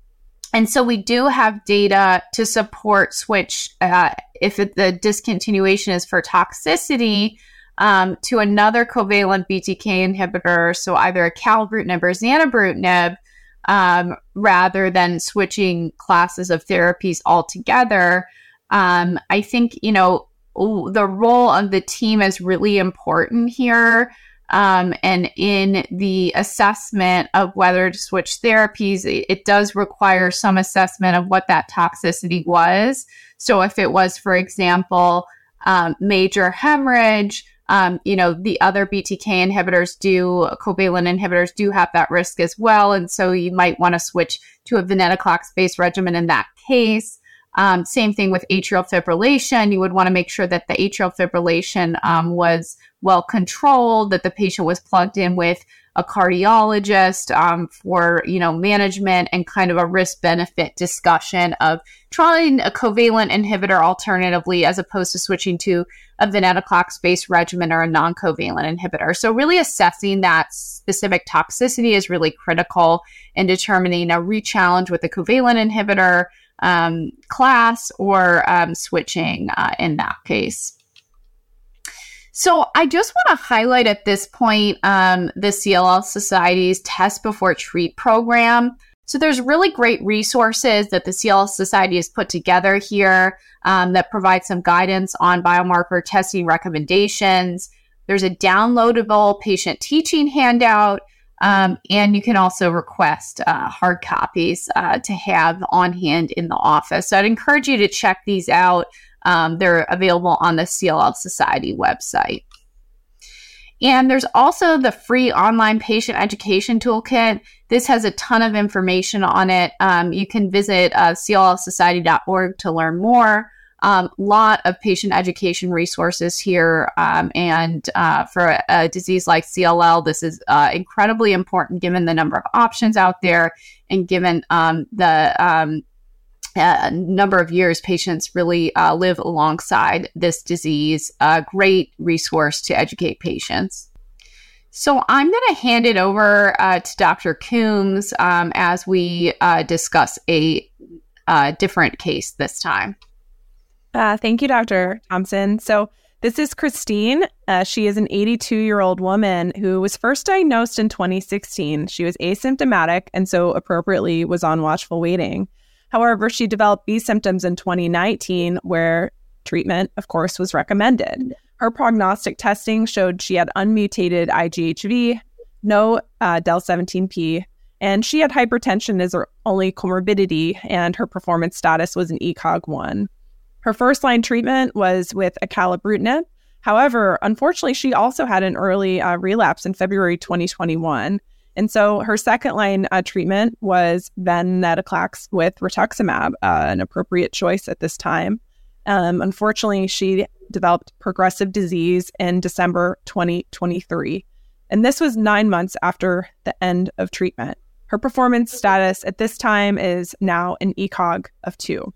and so we do have data to support switch uh, if it, the discontinuation is for toxicity um, to another covalent BTK inhibitor, so either acalabrutinib or zanubrutinib, um, rather than switching classes of therapies altogether. Um, I think you know the role of the team is really important here. Um, and in the assessment of whether to switch therapies, it, it, does require some assessment of what that toxicity was. So, if it was, for example, um, major hemorrhage, um, you know, the other BTK inhibitors do, covalent inhibitors do have that risk as well. And so you might want to switch to a venetoclax based regimen in that case. Um, same thing with atrial fibrillation. You would want to make sure that the atrial fibrillation um, was well controlled, that the patient was plugged in with a cardiologist um, for you know management and kind of a risk benefit discussion of trying a covalent inhibitor alternatively as opposed to switching to a venetoclax based regimen or a non covalent inhibitor. So really assessing that specific toxicity is really critical in determining a rechallenge with a covalent inhibitor um, class or um, switching uh, in that case. So I just want to highlight at this point um, the CLL Society's Test Before Treat program. So there's really great resources that the CLL Society has put together here um, that provide some guidance on biomarker testing recommendations. There's a downloadable patient teaching handout um, and you can also request uh, hard copies uh, to have on hand in the office. So I'd encourage you to check these out. Um, they're available on the CLL Society website. And there's also the free online patient education toolkit. This has a ton of information on it. Um, you can visit uh, cllsociety.org to learn more um, lot of patient education resources here. Um, and uh, for a, a, disease like CLL, this is uh, incredibly important given the number of options out there and given um, the um, uh, number of years patients really uh, live alongside this disease. A great resource to educate patients. So I'm going to hand it over uh, to Dr. Coombs um, as we discuss a different case this time. Uh, thank you, Dr. Thompson. So, this is Christine. Uh, she is an 82 year old woman who was first diagnosed in 2016. She was asymptomatic and so appropriately was on watchful waiting. However, she developed these symptoms in 2019, where treatment, of course, was recommended. Her prognostic testing showed she had unmutated IGHV, no uh, DEL17P, and she had hypertension as her only comorbidity, and her performance status was an ECOG 1. Her first line treatment was with acalabrutinib. However, unfortunately, she also had an early uh, relapse in February 2021. And so her second line uh, treatment was venetoclax with rituximab, uh, an appropriate choice at this time. Um, unfortunately, she developed progressive disease in December 2023. And this was nine months after the end of treatment. Her performance status at this time is now an ECOG of two.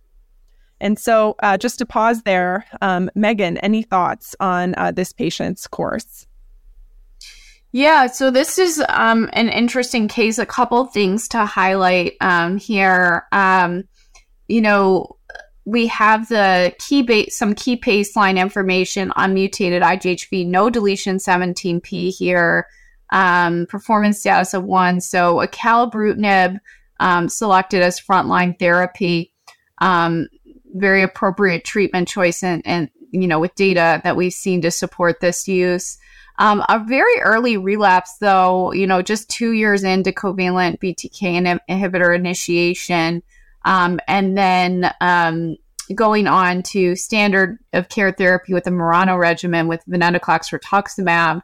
And so, uh, just to pause there, um, Meghan, any thoughts on uh, this patient's course? Yeah, so this is um, an interesting case. A couple things to highlight um, here. Um, you know, we have the key some key baseline information on mutated IGHV, no deletion 17p here, um, performance status of one. So acalabrutinib um, selected as frontline therapy. Um, very appropriate treatment choice and, and you know with data that we've seen to support this use. Um, a very early relapse though you know just two years into covalent btk inhibitor initiation um, and then um, going on to standard of care therapy with the Murano regimen with venetoclax rituximab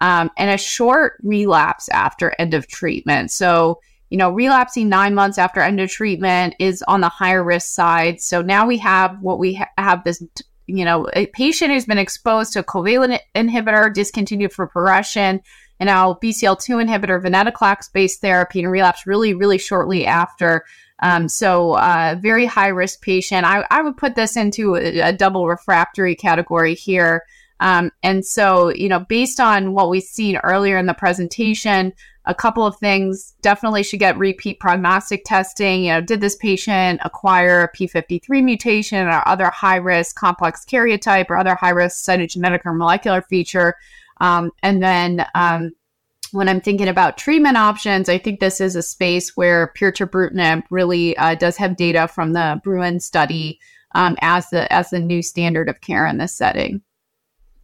um, and a short relapse after end of treatment. So you know, relapsing nine months after end of treatment is on the higher risk side. So now we have what we ha- have this, you know, a patient who's been exposed to a covalent inhibitor, discontinued for progression, and now BCL2 inhibitor, venetoclax based therapy, and relapse really, really shortly after. Um, so, uh, very high risk patient. I, I, would put this into a, a double refractory category here. Um, and so, you know, based on what we've seen earlier in the presentation, a couple of things definitely should get repeat prognostic testing. You know, did this patient acquire a p53 mutation or other high risk complex karyotype or other high risk cytogenetic or molecular feature? Um, and then um, when I'm thinking about treatment options, I think this is a space where pirtobrutinib really uh, does have data from the Bruin study um, as the as the new standard of care in this setting.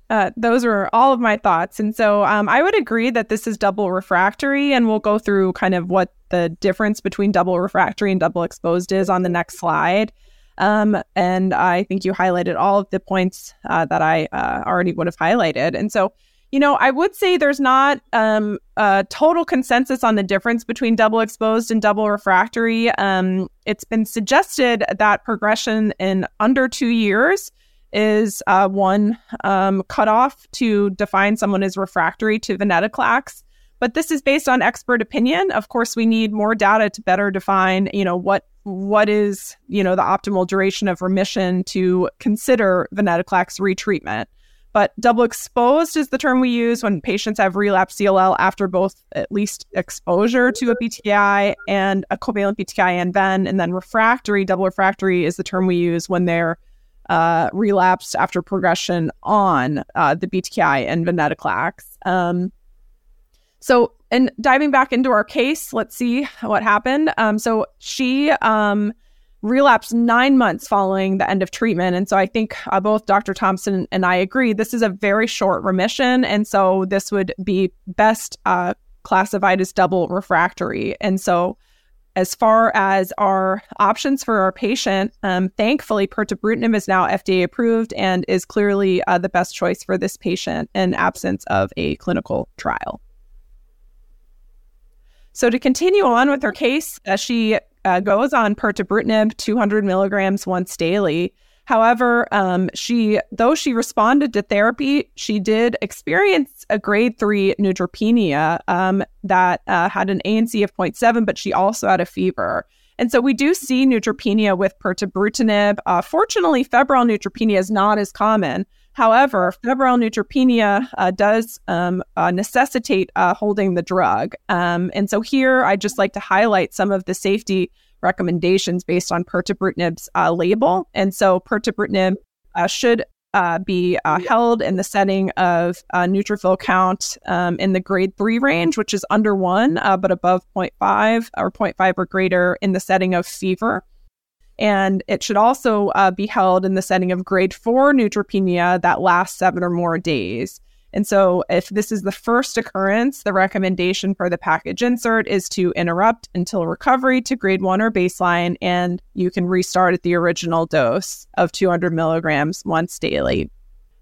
Uh, those are all of my thoughts, and so um, I would agree that this is double refractory, and we'll go through kind of what the difference between double refractory and double exposed is on the next slide. Um, and I think you highlighted all of the points uh, that I uh, already would have highlighted, and so you know, I would say there's not um, a total consensus on the difference between double exposed and double refractory. Um, it's been suggested that progression in under two years is uh, one um, cutoff to define someone as refractory to venetoclax. But this is based on expert opinion. Of course, we need more data to better define, you know, what what is, you know, the optimal duration of remission to consider venetoclax retreatment. But double exposed is the term we use when patients have relapsed CLL after both at least exposure to a BTKI and a covalent BTKI and ven. And then refractory, double refractory is the term we use when they're uh, relapsed after progression on uh, the BTKI and venetoclax. Um, so, and diving back into our case, let's see what happened. Um, so she um, relapsed nine months following the end of treatment. And so I think uh, both Dr. Thompson and I agree this is a very short remission. And so this would be best uh, classified as double refractory. And so as far as our options for our patient, um, thankfully, pirtobrutinib is now FDA approved and is clearly uh, the best choice for this patient in absence of a clinical trial. So to continue on with her case, uh, she uh, goes on pirtobrutinib 200 milligrams once daily. However, um, she though she responded to therapy, she did experience a grade three neutropenia um, that uh, had an ANC of 0.7, but she also had a fever. And so we do see neutropenia with pirtobrutinib. Uh, fortunately, febrile neutropenia is not as common. However, febrile neutropenia uh, does um, uh, necessitate uh, holding the drug. Um, and so here I'd just like to highlight some of the safety recommendations based on pirtobrutinib's uh, label. And so pirtobrutinib uh, should uh, be held in the setting of neutrophil count um, in the grade three range, which is under one, but above 0.5 or 0.5 or greater in the setting of fever. And it should also uh, be held in the setting of grade four neutropenia that lasts seven or more days. And so, if this is the first occurrence, the recommendation for the package insert is to interrupt until recovery to grade one or baseline, and you can restart at the original dose of 200 milligrams once daily.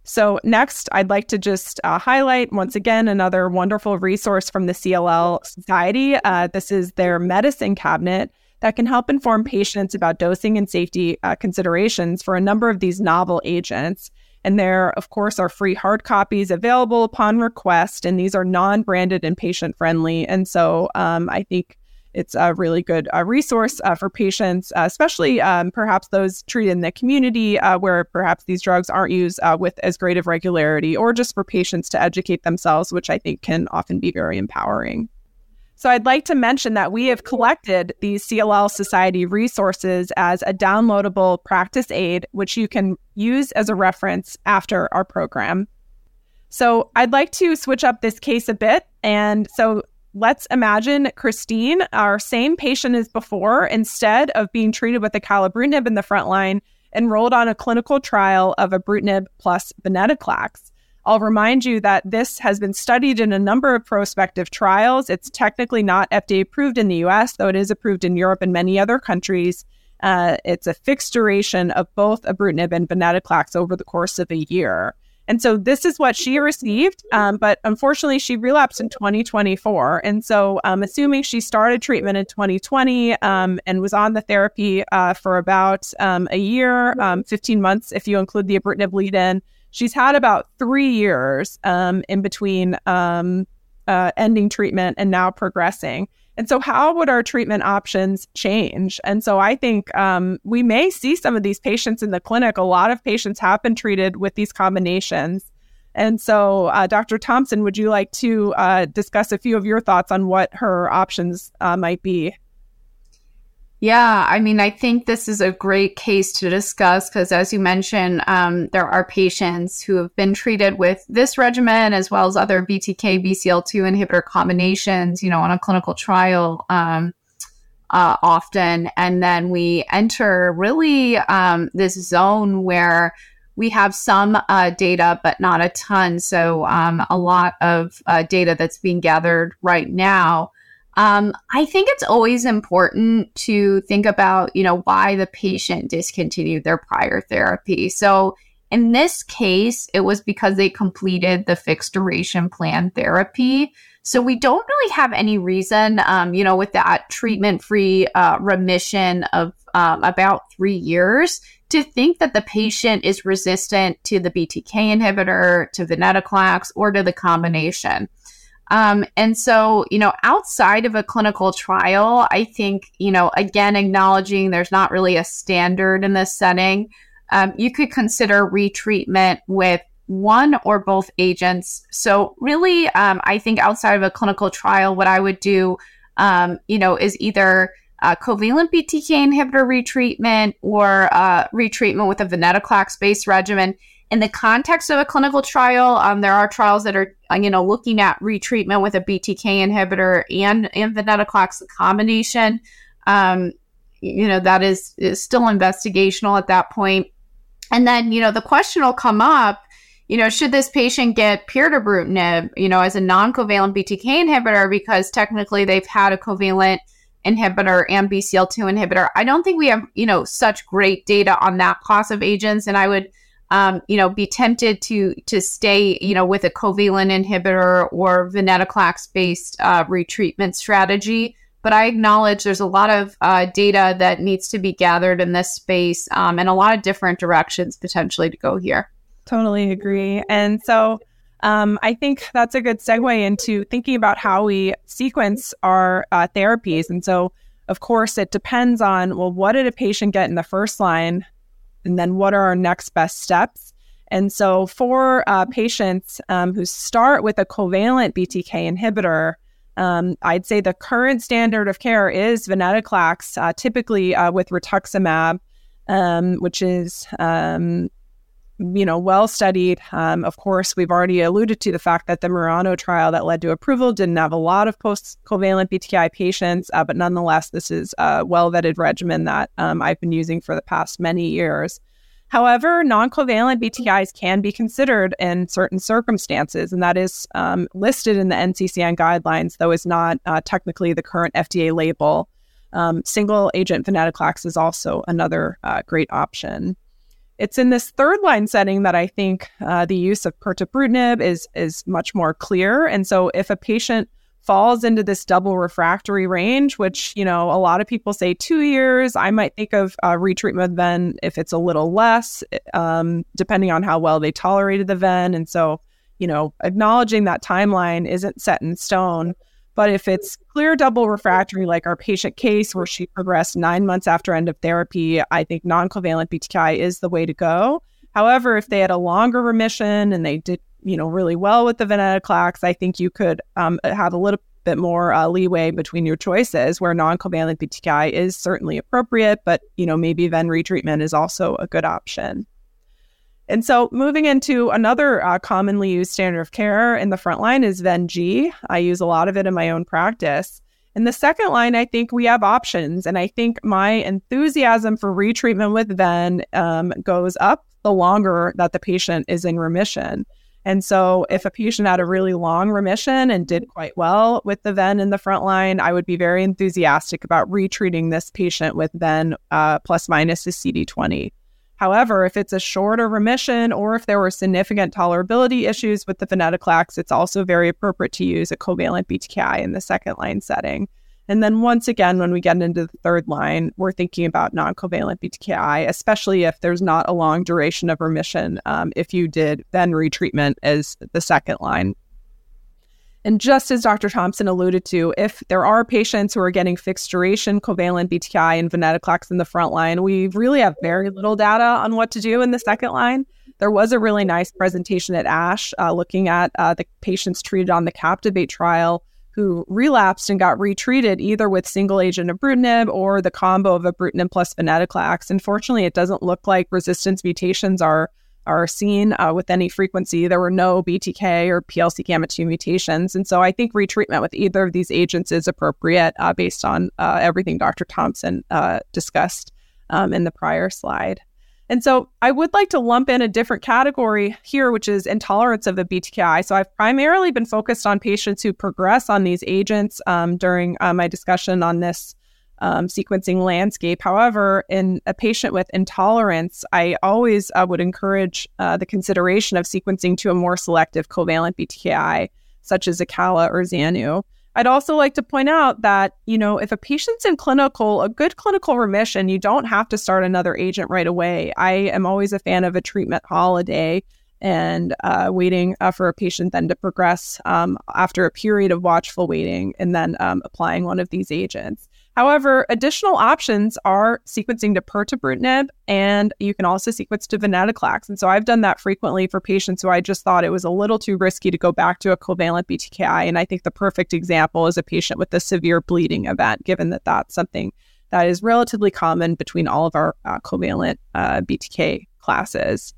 So, next, I'd like to just uh, highlight once again another wonderful resource from the CLL Society. Uh, this is their medicine cabinet that can help inform patients about dosing and safety uh, considerations for a number of these novel agents. And there, of course, are free hard copies available upon request, and these are non branded and patient friendly. And so um, I think it's a really good uh, resource uh, for patients, uh, especially um, perhaps those treated in the community uh, where perhaps these drugs aren't used uh, with as great of regularity, or just for patients to educate themselves, which I think can often be very empowering. So I'd like to mention that we have collected these CLL Society resources as a downloadable practice aid, which you can use as a reference after our program. So I'd like to switch up this case a bit. And so let's imagine Christine, our same patient as before, instead of being treated with acalabrutinib in the front line, enrolled on a clinical trial of ibrutinib plus venetoclax. I'll remind you that this has been studied in a number of prospective trials. It's technically not FDA approved in the US, though it is approved in Europe and many other countries. Uh, it's a fixed duration of both ibrutinib and venetoclax over the course of a year. And so this is what she received, um, but unfortunately, she relapsed in 2024. And so, um, assuming she started treatment in 2020 um, and was on the therapy uh, for about um, a year, um, 15 months, if you include the ibrutinib lead-in, she's had about three years um, in between uh, ending treatment and now progressing. And so, how would our treatment options change? And so, I think um, we may see some of these patients in the clinic. A lot of patients have been treated with these combinations. And so, uh, Dr. Thompson, would you like to uh, discuss a few of your thoughts on what her options uh, might be? Yeah, I mean, I think this is a great case to discuss because, as you mentioned, um, there are patients who have been treated with this regimen as well as other BTK BCL2 inhibitor combinations, you know, on a clinical trial um, uh, often. And then we enter really um, this zone where we have some uh, data, but not a ton. So, um, a lot of uh, data that's being gathered right now. Um, I think it's always important to think about, you know, why the patient discontinued their prior therapy. So in this case, it was because they completed the fixed duration plan therapy. So we don't really have any reason, um, you know, with that treatment free uh, remission of um, about three years to think that the patient is resistant to the BTK inhibitor, to venetoclax, or to the combination. Um, and so, you know, outside of a clinical trial, I think, you know, again, acknowledging there's not really a standard in this setting, um, you could consider retreatment with one or both agents. So, really, um, I think outside of a clinical trial, what I would do, um, you know, is either a covalent BTK inhibitor retreatment or uh, retreatment with a venetoclax based regimen in the context of a clinical trial, um, there are trials that are, uh, you know, looking at retreatment with a BTK inhibitor and, and venetoclax combination. Um, you know, that is, is still investigational at that point. And then, you know, the question will come up, you know, should this patient get pirtobrutinib, you know, as a non-covalent BTK inhibitor because technically they've had a covalent inhibitor and BCL2 inhibitor. I don't think we have, you know, such great data on that class of agents. And I would – um, you know, be tempted to to stay, you know, with a covalent inhibitor or venetoclax based uh, retreatment strategy. But I acknowledge there's a lot of uh, data that needs to be gathered in this space um, and a lot of different directions potentially to go here. Totally agree. And so um, I think that's a good segue into thinking about how we sequence our uh, therapies. And so, of course, it depends on well, what did a patient get in the first line and then what are our next best steps? And so, for uh, patients um, who start with a covalent BTK inhibitor, um, I'd say the current standard of care is venetoclax, uh, typically uh, with rituximab, um, which is um, you know well studied. Um, of course, we've already alluded to the fact that the Murano trial that led to approval didn't have a lot of post covalent BTI patients, uh, but nonetheless, this is a well vetted regimen that um, I've been using for the past many years. However, non covalent BTIs can be considered in certain circumstances, and that is um, listed in the NCCN guidelines, though is not uh, technically the current FDA label. Um, single agent venetoclax is also another uh, great option. It's in this third line setting that I think uh, the use of pirtobrutinib is is much more clear. And so, if a patient falls into this double refractory range, which, you know, a lot of people say two years. I might think of uh, retreatment then if it's a little less, um, depending on how well they tolerated the ven. And so, you know, acknowledging that timeline isn't set in stone. But if it's clear double refractory, like our patient case where she progressed nine months after end of therapy, I think non covalent BTKI is the way to go. However, if they had a longer remission and they did you know really well with the venetoclax, I think you could um, have a little bit more uh, leeway between your choices where non-covalent BTKI is certainly appropriate, but you know maybe ven retreatment is also a good option. And so moving into another uh, commonly used standard of care in the front line is Ven-G. I use a lot of it in my own practice. In the second line, I think we have options. And I think my enthusiasm for retreatment with Ven um, goes up the longer that the patient is in remission. And so, if a patient had a really long remission and did quite well with the VEN in the front line, I would be very enthusiastic about retreating this patient with VEN uh, plus minus a CD20. However, if it's a shorter remission or if there were significant tolerability issues with the venetoclax, it's also very appropriate to use a covalent BTKI in the second line setting. And ven once again, when we get into the third line, we're thinking about non covalent BTKI, especially if there's not a long duration of remission. Um, if you did then retreatment as the second line. And just as Dr. Thompson alluded to, if there are patients who are getting fixed duration covalent BTKI and venetoclax in the front line, we really have very little data on what to do in the second line. There was a really nice presentation at ASH uh, looking at uh, the patients treated on the Captivate trial who relapsed and got retreated either with single agent ibrutinib or the combo of ibrutinib plus venetoclax. Unfortunately, it doesn't look like resistance mutations are are seen uh, with any frequency. There were no BTK or PLC gamma 2 mutations. And so I think retreatment with either of these agents is appropriate uh, based on uh, everything Dr. Thompson uh, discussed um, in the prior slide. And so I would like to lump in a different category here, which is intolerance of the BTKI. So I've primarily been focused on patients who progress on these agents um, during uh, my discussion on this um, sequencing landscape. However, in a patient with intolerance, I always uh, would encourage uh, the consideration of sequencing to a more selective covalent BTKI, such as Acala or Zanu. I'd also like to point out that, you know, if a patient's in clinical, a good clinical remission, you don't have to start another agent right away. I am always a fan of a treatment holiday and uh, waiting uh, for a patient then to progress um, after a period of watchful waiting and then um, applying one of these agents. However, additional options are sequencing to pirtobrutinib, and you can also sequence to venetoclax. And so I've done that frequently for patients who I just thought it was a little too risky to go back to a covalent BTKI. And I think the perfect example is a patient with a severe bleeding event, given that that's something that is relatively common between all of our uh, covalent uh, BTK classes.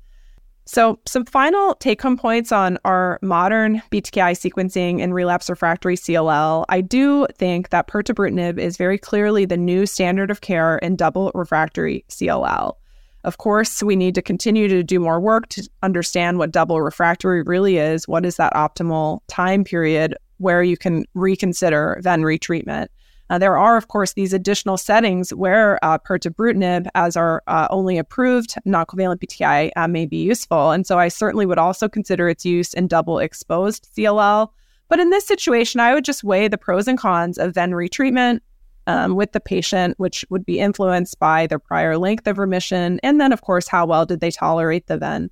So, some final take home points on our modern BTKI sequencing in relapse refractory CLL. I do think that pirtobrutinib is very clearly the new standard of care in double refractory CLL. Of course, we need to continue to do more work to understand what double refractory really is. What is that optimal time period where you can reconsider then retreatment? Uh, there are, of course, these additional settings where uh, pirtobrutinib, as our uh, only approved non-covalent BTKI, uh, may be useful. And so I certainly would also consider its use in double exposed CLL. But in this situation, I would just weigh the pros and cons of then retreatment um, with the patient, which would be influenced by their prior length of remission. And then, of course, how well did they tolerate the VEN?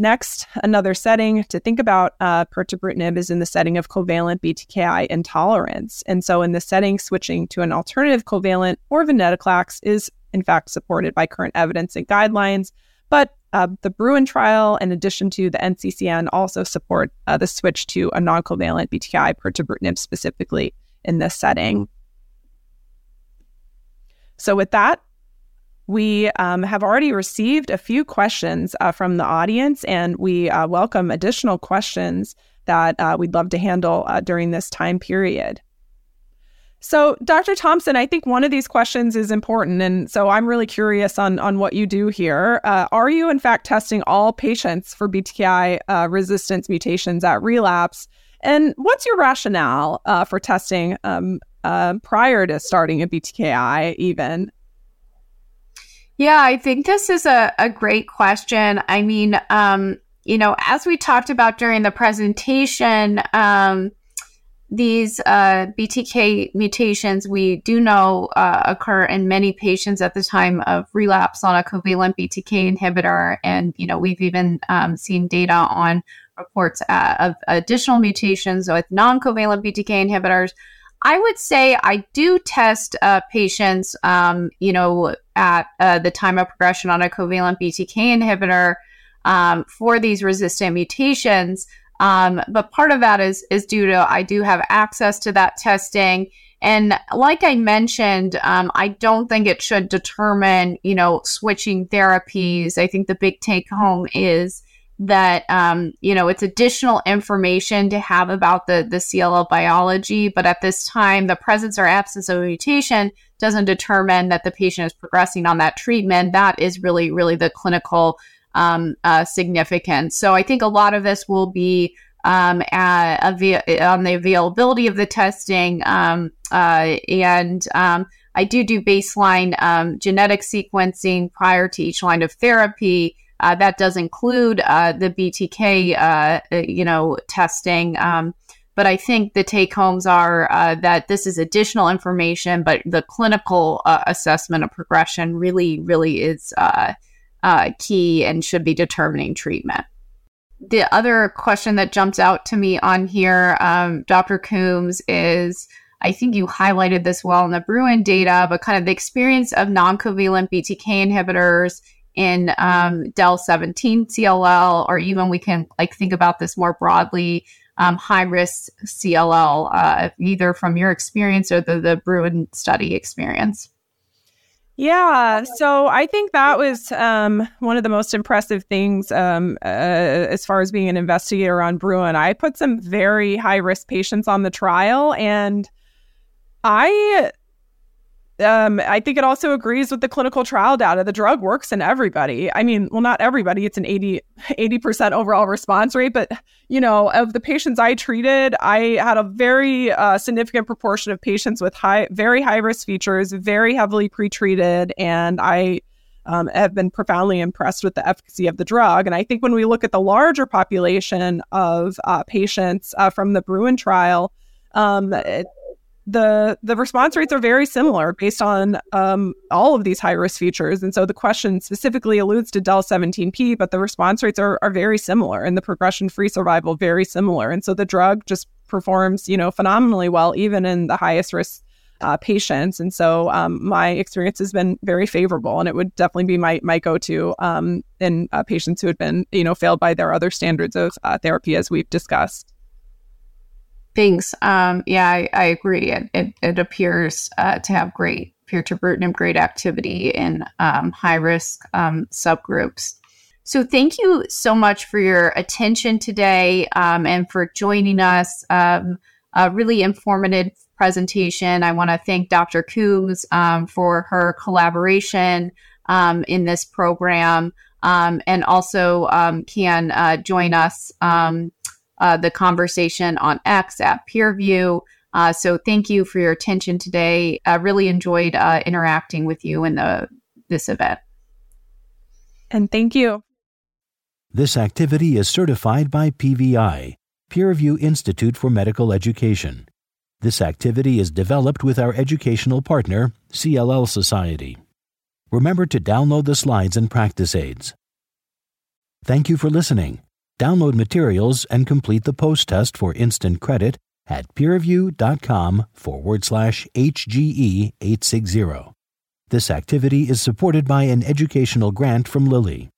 Next, another setting to think about uh, pirtobrutinib is in the setting of covalent BTKI intolerance. And so, in the setting, switching to an alternative covalent or venetoclax is, in fact, supported by current evidence and guidelines. But uh, the Bruin trial, in addition to the NCCN, also support uh, the switch to a non covalent BTKI pirtobrutinib specifically in this setting. So, with that, we um, have already received a few questions uh, from the audience, and we uh, welcome additional questions that uh, we'd love to handle uh, during this time period. So, Dr. Thompson, I think one of these questions is important, and so I'm really curious on on what you do here. Uh, are you, in fact, testing all patients for BTKI uh, resistance mutations at relapse? And what's your rationale for testing um, prior to starting a BTKI, even? Yeah, I think this is a, a great question. I mean, um, you know, as we talked about during the presentation, um, these uh, BTK mutations we do know uh, occur in many patients at the time of relapse on a covalent BTK inhibitor, and you know we've even um, seen data on reports uh, of additional mutations with non-covalent BTK inhibitors. I would say I do test uh, patients, um, you know, at uh, the time of progression on a covalent BTK inhibitor um, for these resistant mutations. Um, but part of that is is due to I do have access to that testing, and like I mentioned, um, I don't think it should determine, you know, switching therapies. I think the big take home is that um, you know it's additional information to have about the the CLL biology, but at this time, the presence or absence of a mutation doesn't determine that the patient is progressing on that treatment. That is really really the clinical um, uh, significance. So I think a lot of this will be um, on the availability of the testing um, uh, and um, I do do baseline um, genetic sequencing prior to each line of therapy. Uh, that does include uh, the BTK, uh, uh, you know, testing. Um, but I think the take homes are uh, that this is additional information, but the clinical uh, assessment of progression really, really is key and should be determining treatment. The other question that jumps out to me on here, um, Dr. Coombs, is I think you highlighted this well in the Bruin data, but kind of the experience of non covalent BTK inhibitors in um, DEL 17 CLL, or even we can like think about this more broadly, um, high risk CLL, uh, either from your experience or the, the Bruin study experience. Yeah, so I think that was um, one of the most impressive things um, uh, as far as being an investigator on Bruin. I put some very high risk patients on the trial, and I um, I think it also agrees with the clinical trial data. The drug works in everybody. I mean, well, not everybody. It's an 80 80% overall response rate, but you know, of the patients I treated, I had a very uh, significant proportion of patients with high, very high risk features, very heavily pretreated, and I um, have been profoundly impressed with the efficacy of the drug. And I think when we look at the larger population of uh, patients uh, from the Bruin trial, um, it, the the response rates are very similar based on um, all of these high risk features. And so the question specifically alludes to DEL 17P, but the response rates are, are very similar and the progression free survival very similar. And so the drug just performs, you know, phenomenally well, even in the highest risk uh, patients. And so um, my experience has been very favorable, and it would definitely be my my go to um, in uh, patients who had been, you know, failed by their other standards of uh, therapy, as we've discussed. Thanks. Um, yeah, I, I, agree. It, it, it appears uh, to have great pirtobrutinib, great activity in um, high risk um, subgroups. So, thank you so much for your attention today um, and for joining us. Um, a really informative presentation. I want to thank Dr. Coombs um, for her collaboration in this program and also can uh, join us uh, the conversation on X at PeerView. Uh, so thank you for your attention today. I really enjoyed uh, interacting with you in the this event. And thank you. This activity is certified by PVI, PeerView Institute for Medical Education. This activity is developed with our educational partner, CLL Society. Remember to download the slides and practice aids. Thank you for listening. Download materials and complete the post test for instant credit at peerview.com forward slash HGE 860. This activity is supported by an educational grant from Lilly.